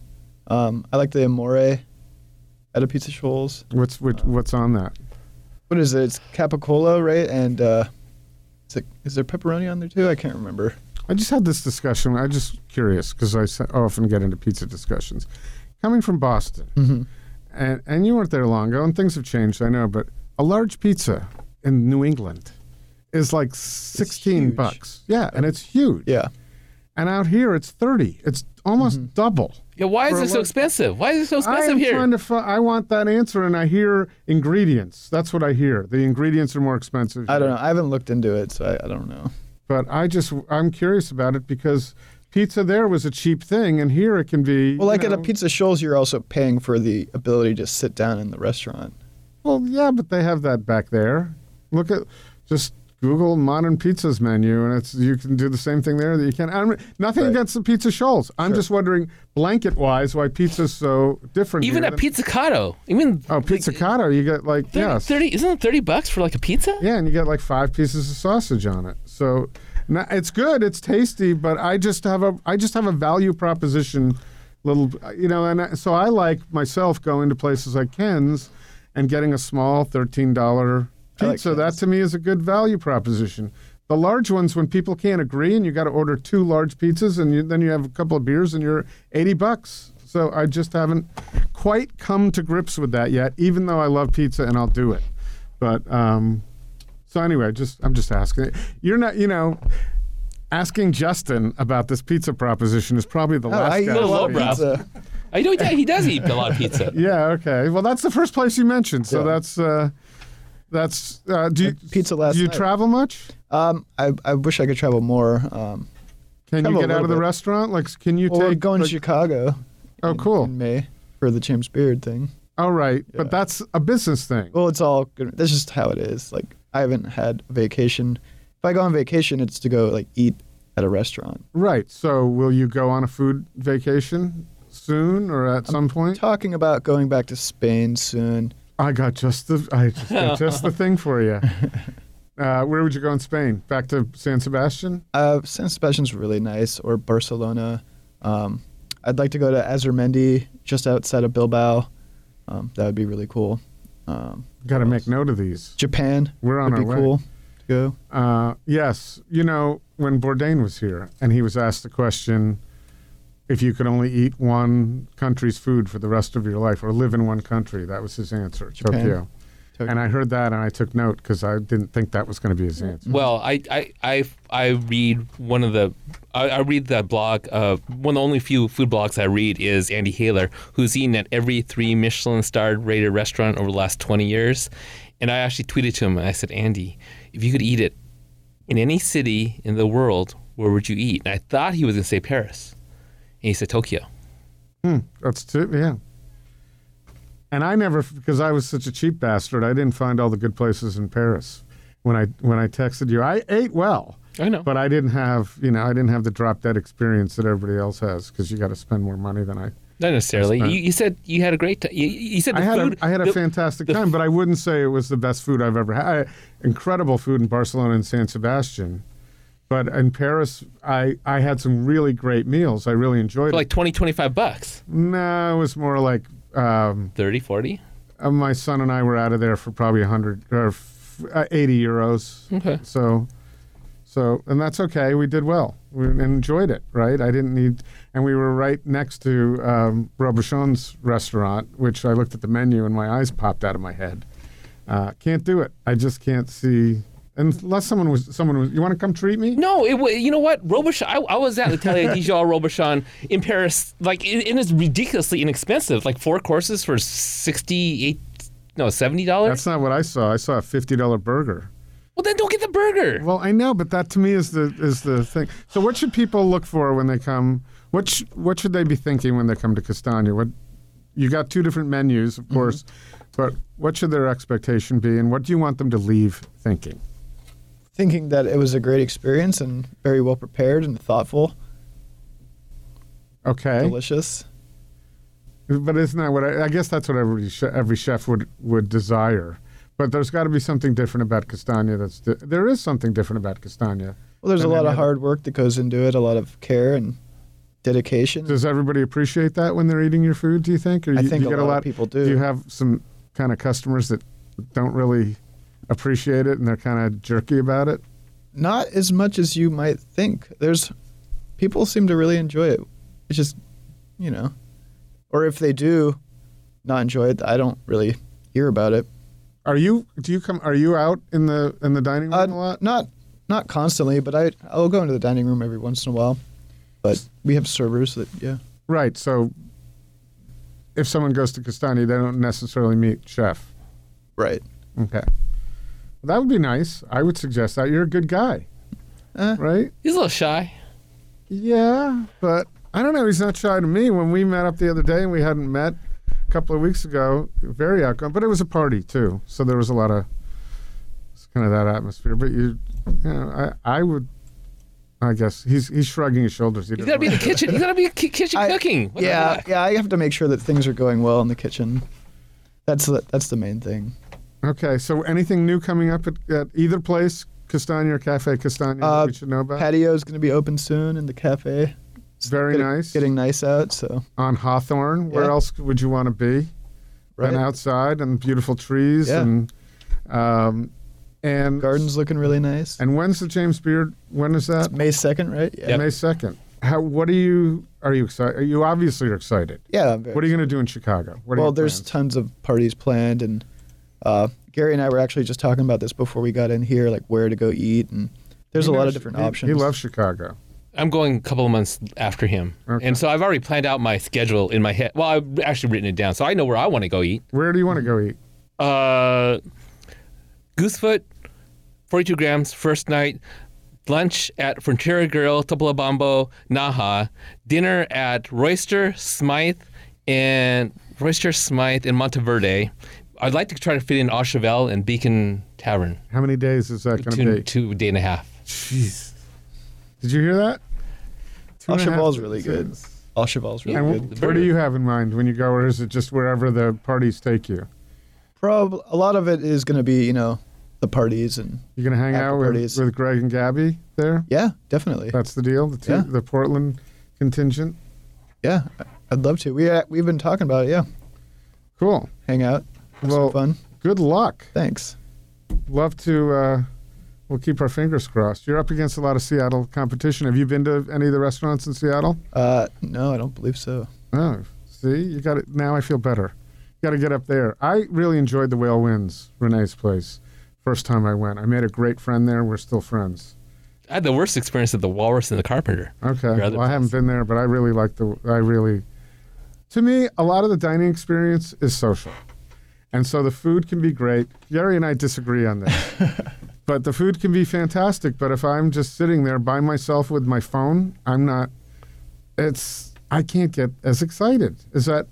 Speaker 4: Um, I like the amore at Apizza Scholls.
Speaker 3: What's which, what's on that?
Speaker 4: What is it? It's capicola, right? And uh, is, it, is there pepperoni on there too? I can't remember.
Speaker 3: I just had this discussion. I'm just curious because I often get into pizza discussions. Coming from Boston,
Speaker 4: Mm-hmm.
Speaker 3: and and you weren't there long ago, and things have changed. I know, but a large pizza in New England is like sixteen bucks. Yeah, and it's huge.
Speaker 4: Yeah.
Speaker 3: And out here, it's thirty. It's almost double.
Speaker 5: Yeah, why is it so expensive? Why is it so expensive
Speaker 3: I'm
Speaker 5: here?
Speaker 3: trying to. Fi- I want that answer, and I hear ingredients. That's what I hear. The ingredients are more expensive.
Speaker 4: I don't know. I haven't looked into it, so I, I don't know.
Speaker 3: But I just I'm curious about it because pizza there was a cheap thing, and here it can be.
Speaker 4: Well, like
Speaker 3: you
Speaker 4: at Apizza Scholls, you're also paying for the ability to sit down in the restaurant.
Speaker 3: Well, yeah, but they have that back there. Look at just Google modern pizzas menu, and it's you can do the same thing there that you can. I'm, nothing
Speaker 4: Right.
Speaker 3: against the Pizza Shoals. I'm
Speaker 4: Sure.
Speaker 3: just wondering, blanket wise, why pizza's so different.
Speaker 5: Even
Speaker 3: here
Speaker 5: at Pizzicato, even
Speaker 3: Oh,
Speaker 5: like,
Speaker 3: pizzicato, you get like
Speaker 5: 30,
Speaker 3: yes,
Speaker 5: 30 isn't it 30 bucks for like a pizza?
Speaker 3: yeah, and you get like five pieces of sausage on it. So, no, it's good, it's tasty, but I just have a I just have a value proposition, little you know, and I, so I like myself going to places like Ken's and getting a small thirteen dollar
Speaker 4: I like
Speaker 3: that to me is a good value proposition. The large ones, when people can't agree, and you got to order two large pizzas, and you, then you have a couple of beers, and you're eighty bucks. So I just haven't quite come to grips with that yet, even though I love pizza and I'll do it. But um, so anyway, just I'm just asking. You're not, you know, asking Justin about this pizza proposition is probably the
Speaker 4: Oh,
Speaker 3: last
Speaker 4: I eat a lot of pizza.
Speaker 5: I know yeah, he does eat a lot of pizza.
Speaker 3: Yeah. Okay. Well, that's the first place you mentioned. So
Speaker 4: Yeah.
Speaker 3: that's uh, that's. Uh, do you,
Speaker 4: pizza last
Speaker 3: do you
Speaker 4: night.
Speaker 3: travel much?
Speaker 4: Um, I, I wish I could travel more. Um,
Speaker 3: Can you
Speaker 4: Travel a
Speaker 3: get out of the
Speaker 4: bit.
Speaker 3: restaurant? Like, can you
Speaker 4: well, we're
Speaker 3: take?
Speaker 4: going
Speaker 3: like-
Speaker 4: to Chicago.
Speaker 3: Oh,
Speaker 4: in-
Speaker 3: cool.
Speaker 4: In May for the James Beard thing.
Speaker 3: oh, right.
Speaker 4: Yeah.
Speaker 3: But that's a business thing.
Speaker 4: Well, it's all good. That's just how it is. Like I haven't had a vacation. If I go on vacation, it's to go like eat at a restaurant.
Speaker 3: Right. So, will you go on a food vacation soon or at some point?
Speaker 4: Talking about going back to Spain soon.
Speaker 3: I got just the I just got just the thing for you. Uh, where would you go in Spain? Back to San Sebastian?
Speaker 4: Uh, San Sebastian's really nice, or Barcelona. Um, I'd like to go to Azurmendi, just outside of Bilbao. Um, that would be really cool. Um,
Speaker 3: Got to make note of these.
Speaker 4: Japan
Speaker 3: We're on
Speaker 4: would
Speaker 3: our
Speaker 4: be
Speaker 3: way.
Speaker 4: cool to go.
Speaker 3: Uh, yes, you know when Bourdain was here, and he was asked the question, if you could only eat one country's food for the rest of your life, or live in one country, that was his answer,
Speaker 4: Japan.
Speaker 3: Tokyo.
Speaker 4: Tokyo.
Speaker 3: And I heard that, and I took note because I didn't think that was going to be his answer.
Speaker 5: Well, I, I, I, I read one of the, I, I read the blog. Uh, one of the only few food blogs I read is Andy Hayler, who's eaten at every three Michelin starred rated restaurant over the last 20 years. And I actually tweeted to him and I said, Andy, if you could eat it in any city in the world, where would you eat? And I thought he was going to say Paris. He said Tokyo.
Speaker 3: Hmm, that's too, yeah. And I never, because I was such a cheap bastard, I didn't find all the good places in Paris. When I when I texted you, I ate well,
Speaker 5: I know.
Speaker 3: but I didn't have, you know, I didn't have the drop dead experience that everybody else has because you got to spend more money than I.
Speaker 5: Not necessarily. You, you said you had a great time. You, you said the
Speaker 3: I had
Speaker 5: food.
Speaker 3: a, I had a
Speaker 5: the-
Speaker 3: fantastic
Speaker 5: the
Speaker 3: time, but I wouldn't say it was the best food I've ever had. I, incredible food in Barcelona and San Sebastian, but in Paris, I I had some really great meals. I really enjoyed
Speaker 5: for
Speaker 3: it.
Speaker 5: like 20, 25 bucks.
Speaker 3: no, it was more like. Um,
Speaker 5: 30, 40.
Speaker 3: Uh, my son and I were out of there for probably 100 or f- uh, 80 euros.
Speaker 5: Okay.
Speaker 3: So, So, and that's okay. We did well. We enjoyed it, right? I didn't need, and we were right next to um, Robuchon's restaurant, which I looked at the menu and my eyes popped out of my head. Uh, can't do it. I just can't see. Unless someone was, someone was, you want to come treat me?
Speaker 5: No, it you know what? Robuchon. I, I was at L'Atelier de Joël Robuchon in Paris. Like it, it is ridiculously inexpensive. Like four courses for sixty eight, no seventy dollars.
Speaker 3: That's not what I saw. I saw a fifty dollar burger.
Speaker 5: Well, then don't get the burger.
Speaker 3: Well, I know, but that to me is the is the thing. So, what should people look for when they come? What sh- what should they be thinking when they come to Castagna? What you got two different menus, of mm-hmm. course, but what should their expectation be, and what do you want them to leave thinking?
Speaker 4: Thinking that it was a great experience and very well prepared and thoughtful,
Speaker 3: Okay,
Speaker 4: delicious.
Speaker 3: but isn't that what I, I guess that's what every che- every chef would would desire. But there's got to be something different about Castagna. That's di- there is something different about Castagna.
Speaker 4: Well, there's a lot of hard work that goes into it, a lot of care and dedication.
Speaker 3: Does everybody appreciate that when they're eating your food? Do you think? Or
Speaker 4: I
Speaker 3: you,
Speaker 4: think
Speaker 3: you
Speaker 4: a
Speaker 3: get
Speaker 4: lot of people do.
Speaker 3: Do you have some kind of customers that don't really appreciate it and they're kind of jerky about it?
Speaker 4: Not as much as you might think. There's people seem to really enjoy it. It's just, you know, or if they do not enjoy it, I don't really hear about it.
Speaker 3: Are you? Do you come? Are you out in the in the dining room
Speaker 4: Uh,
Speaker 3: a lot?
Speaker 4: not not constantly, but I I'll go into the dining room every once in a while. But we have servers that yeah.
Speaker 3: Right. So, if someone goes to Castagna, they don't necessarily meet chef.
Speaker 4: Right.
Speaker 3: Okay. Well, that would be nice. I would suggest that. You're a good guy,
Speaker 4: Eh,
Speaker 3: right?
Speaker 5: He's a little shy.
Speaker 3: Yeah, but I don't know. He's not shy to me. When we met up the other day and we hadn't met a couple of weeks ago, very outgoing. But it was a party too, so there was a lot of it's kind of that atmosphere. But you, you know, I, I would, I guess he's he's shrugging his shoulders. He
Speaker 5: He's
Speaker 3: doesn't
Speaker 5: got to be in the kitchen. He's got to be in ki- kitchen
Speaker 4: I-
Speaker 5: cooking. What
Speaker 4: yeah, yeah. I have to make sure that things are going well in the kitchen. That's the, that's the main thing.
Speaker 3: Okay, so anything new coming up at, at either place, Castagna or Cafe Castagna,
Speaker 4: Uh,
Speaker 3: we should know about?
Speaker 4: Patio is going to be open soon in the cafe. It's
Speaker 3: Very
Speaker 4: getting-
Speaker 3: nice.
Speaker 4: Getting nice out. So
Speaker 3: On Hawthorne, where
Speaker 4: Yeah.
Speaker 3: else would you want to be?
Speaker 4: right.
Speaker 3: And outside and beautiful trees
Speaker 4: Yeah.
Speaker 3: and um, and
Speaker 4: Garden's looking really nice.
Speaker 3: And when's the James Beard? When is that?
Speaker 4: It's May second, right? Yeah.
Speaker 3: May second. How? What are you? Are you excited? Are you obviously are excited?
Speaker 4: Yeah.
Speaker 3: What are you going to do in Chicago?
Speaker 4: Well, there's
Speaker 3: plans?
Speaker 4: tons of parties planned, and uh, Gary and I were actually just talking about this before we got in here, like where to go eat, and there's
Speaker 3: He
Speaker 4: a lot of different
Speaker 3: he-
Speaker 4: options.
Speaker 3: He loves Chicago.
Speaker 5: I'm going a couple of months after him,
Speaker 3: Okay.
Speaker 5: and so I've already planned out my schedule in my head. Well, I've actually written it down, so I know where I want to go eat.
Speaker 3: Where do you want to go eat?
Speaker 5: Uh, Goosefoot, 42 grams, first night. Lunch at Frontera Grill, Topolobampo, Naha. Dinner at Roister, Smyth, and Roister, Smyth, and Monteverde. I'd like to try to fit in Auchevel and Beacon Tavern.
Speaker 3: How many days is that going to
Speaker 5: Two,
Speaker 3: be?
Speaker 5: two day and a half.
Speaker 3: Jeez. Did you hear that? Two and a half
Speaker 4: Auchevel's really good.
Speaker 3: days.
Speaker 4: All really
Speaker 3: And
Speaker 4: good.
Speaker 3: wh-
Speaker 5: The
Speaker 3: what do you have in mind when you go, or is it just wherever the parties take you?
Speaker 4: Prob a lot of it is going to be, you know, the parties and
Speaker 3: you're going to hang
Speaker 4: After
Speaker 3: out with,
Speaker 4: parties.
Speaker 3: with Greg and Gabby there?
Speaker 4: yeah, definitely.
Speaker 3: That's the deal. The two,
Speaker 4: Yeah.
Speaker 3: the Portland contingent.
Speaker 4: yeah, I- I'd love to. We uh, we've been talking about it. Yeah,
Speaker 3: Cool.
Speaker 4: hang out, have
Speaker 3: Well-
Speaker 4: some fun.
Speaker 3: Good luck.
Speaker 4: Thanks.
Speaker 3: Love to. Uh, we'll keep our fingers crossed. You're up against a lot of Seattle competition. Have you been to any of the restaurants in Seattle?
Speaker 4: Uh, no, I don't believe so.
Speaker 3: Oh, see, you got it. Now I feel better. Got to get up there. I really enjoyed the Whale Wins, Renee's place. First time I went, I made a great friend there. We're still friends.
Speaker 5: I had the worst experience at the Walrus and the Carpenter.
Speaker 3: Okay.
Speaker 5: Your other
Speaker 3: Well, I haven't been there, but I really like the. I really. To me, a lot of the dining experience is social, and so the food can be great. Gary and I disagree on this, but the food can be fantastic. But if I'm just sitting there by myself with my phone, I'm not. It's I can't get as excited. Is that?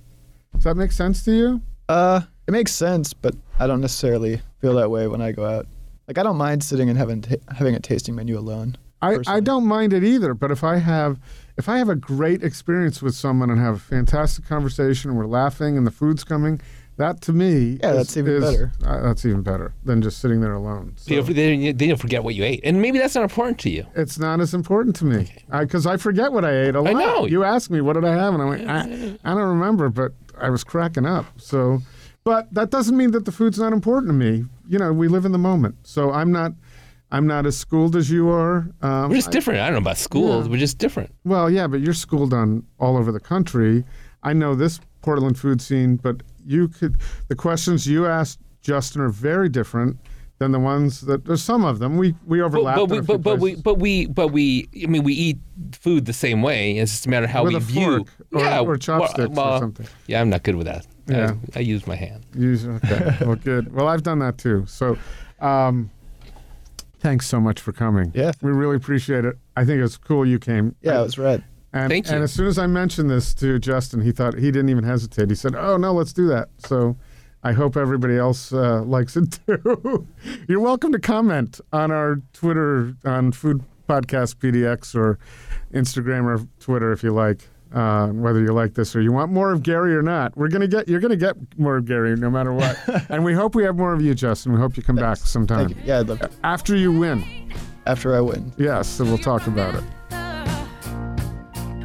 Speaker 3: Does that make sense to you?
Speaker 4: Uh, it makes sense, but I don't necessarily feel that way when I go out. Like I don't mind sitting and having ta having a tasting menu alone.
Speaker 3: I, I don't mind it either, but if I have if I have a great experience with someone and have a fantastic conversation and we're laughing and the food's coming, that to me
Speaker 4: Yeah,
Speaker 3: is-
Speaker 4: that's even
Speaker 3: is-
Speaker 4: better.
Speaker 3: uh, that's even better than just sitting there alone.
Speaker 5: So you
Speaker 3: So
Speaker 5: they, they don't forget what you ate, and maybe that's not important to you.
Speaker 3: it's not as important to me because I, forget what I ate a lot.
Speaker 5: I know.
Speaker 3: You ask me what did I have, and I'm like, I, I don't remember, but I was cracking up. So, but that doesn't mean that the food's not important to me. You know, we live in the moment, so I'm not. I'm not as schooled as you are. Um,
Speaker 5: We're just
Speaker 3: I-
Speaker 5: different. I don't know about schools.
Speaker 3: Yeah.
Speaker 5: We're just different.
Speaker 3: well, yeah, but you're schooled on all over the country. I know this Portland food scene, but you could the questions you asked Justin are very different than the ones that there's some of them we we overlap.
Speaker 5: but,
Speaker 3: in
Speaker 5: we, but, but we but we but we I mean we eat food the same way. It's just a matter of how
Speaker 3: With
Speaker 5: we
Speaker 3: a
Speaker 5: view.
Speaker 3: fork or-
Speaker 5: yeah,
Speaker 3: or
Speaker 5: well-
Speaker 3: chopsticks or something.
Speaker 5: Yeah, I'm not good with that.
Speaker 3: Yeah.
Speaker 5: I, I use my hand.
Speaker 3: Use okay. well, good. Well, I've done that too. So, um, thanks so much for coming.
Speaker 4: Yeah.
Speaker 3: we really appreciate it. I think it's cool you came.
Speaker 4: Yeah, it was rad.
Speaker 3: And,
Speaker 5: Thank you.
Speaker 3: And as soon as I mentioned this to Justin, he thought he didn't even hesitate. He said, "Oh no, let's do that." So. I hope everybody else uh, likes it too. You're welcome to comment on our Twitter on Food Podcast PDX or Instagram or Twitter if you like, uh, whether you like this or you want more of Gary or not. We're gonna get you're gonna get more of Gary no matter what, and we hope we have more of you, Justin. We hope you come back sometime
Speaker 4: Thank you. Yeah, I'd love to.
Speaker 3: after you win.
Speaker 4: After I win.
Speaker 3: Yes, so we'll talk about it.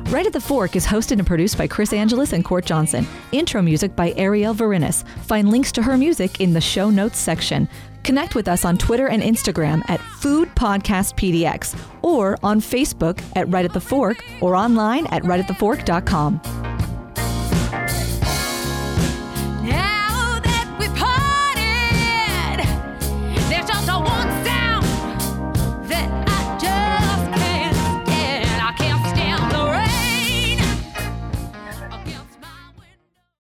Speaker 1: Right at the Fork is hosted and produced by Chris Angeles and Court Johnson. Intro music by Arielle Verinis. Find links to her music in the show notes section. Connect with us on Twitter and Instagram at Food Podcast PDX or on Facebook at Right at the Fork or online at rightatthefork.com.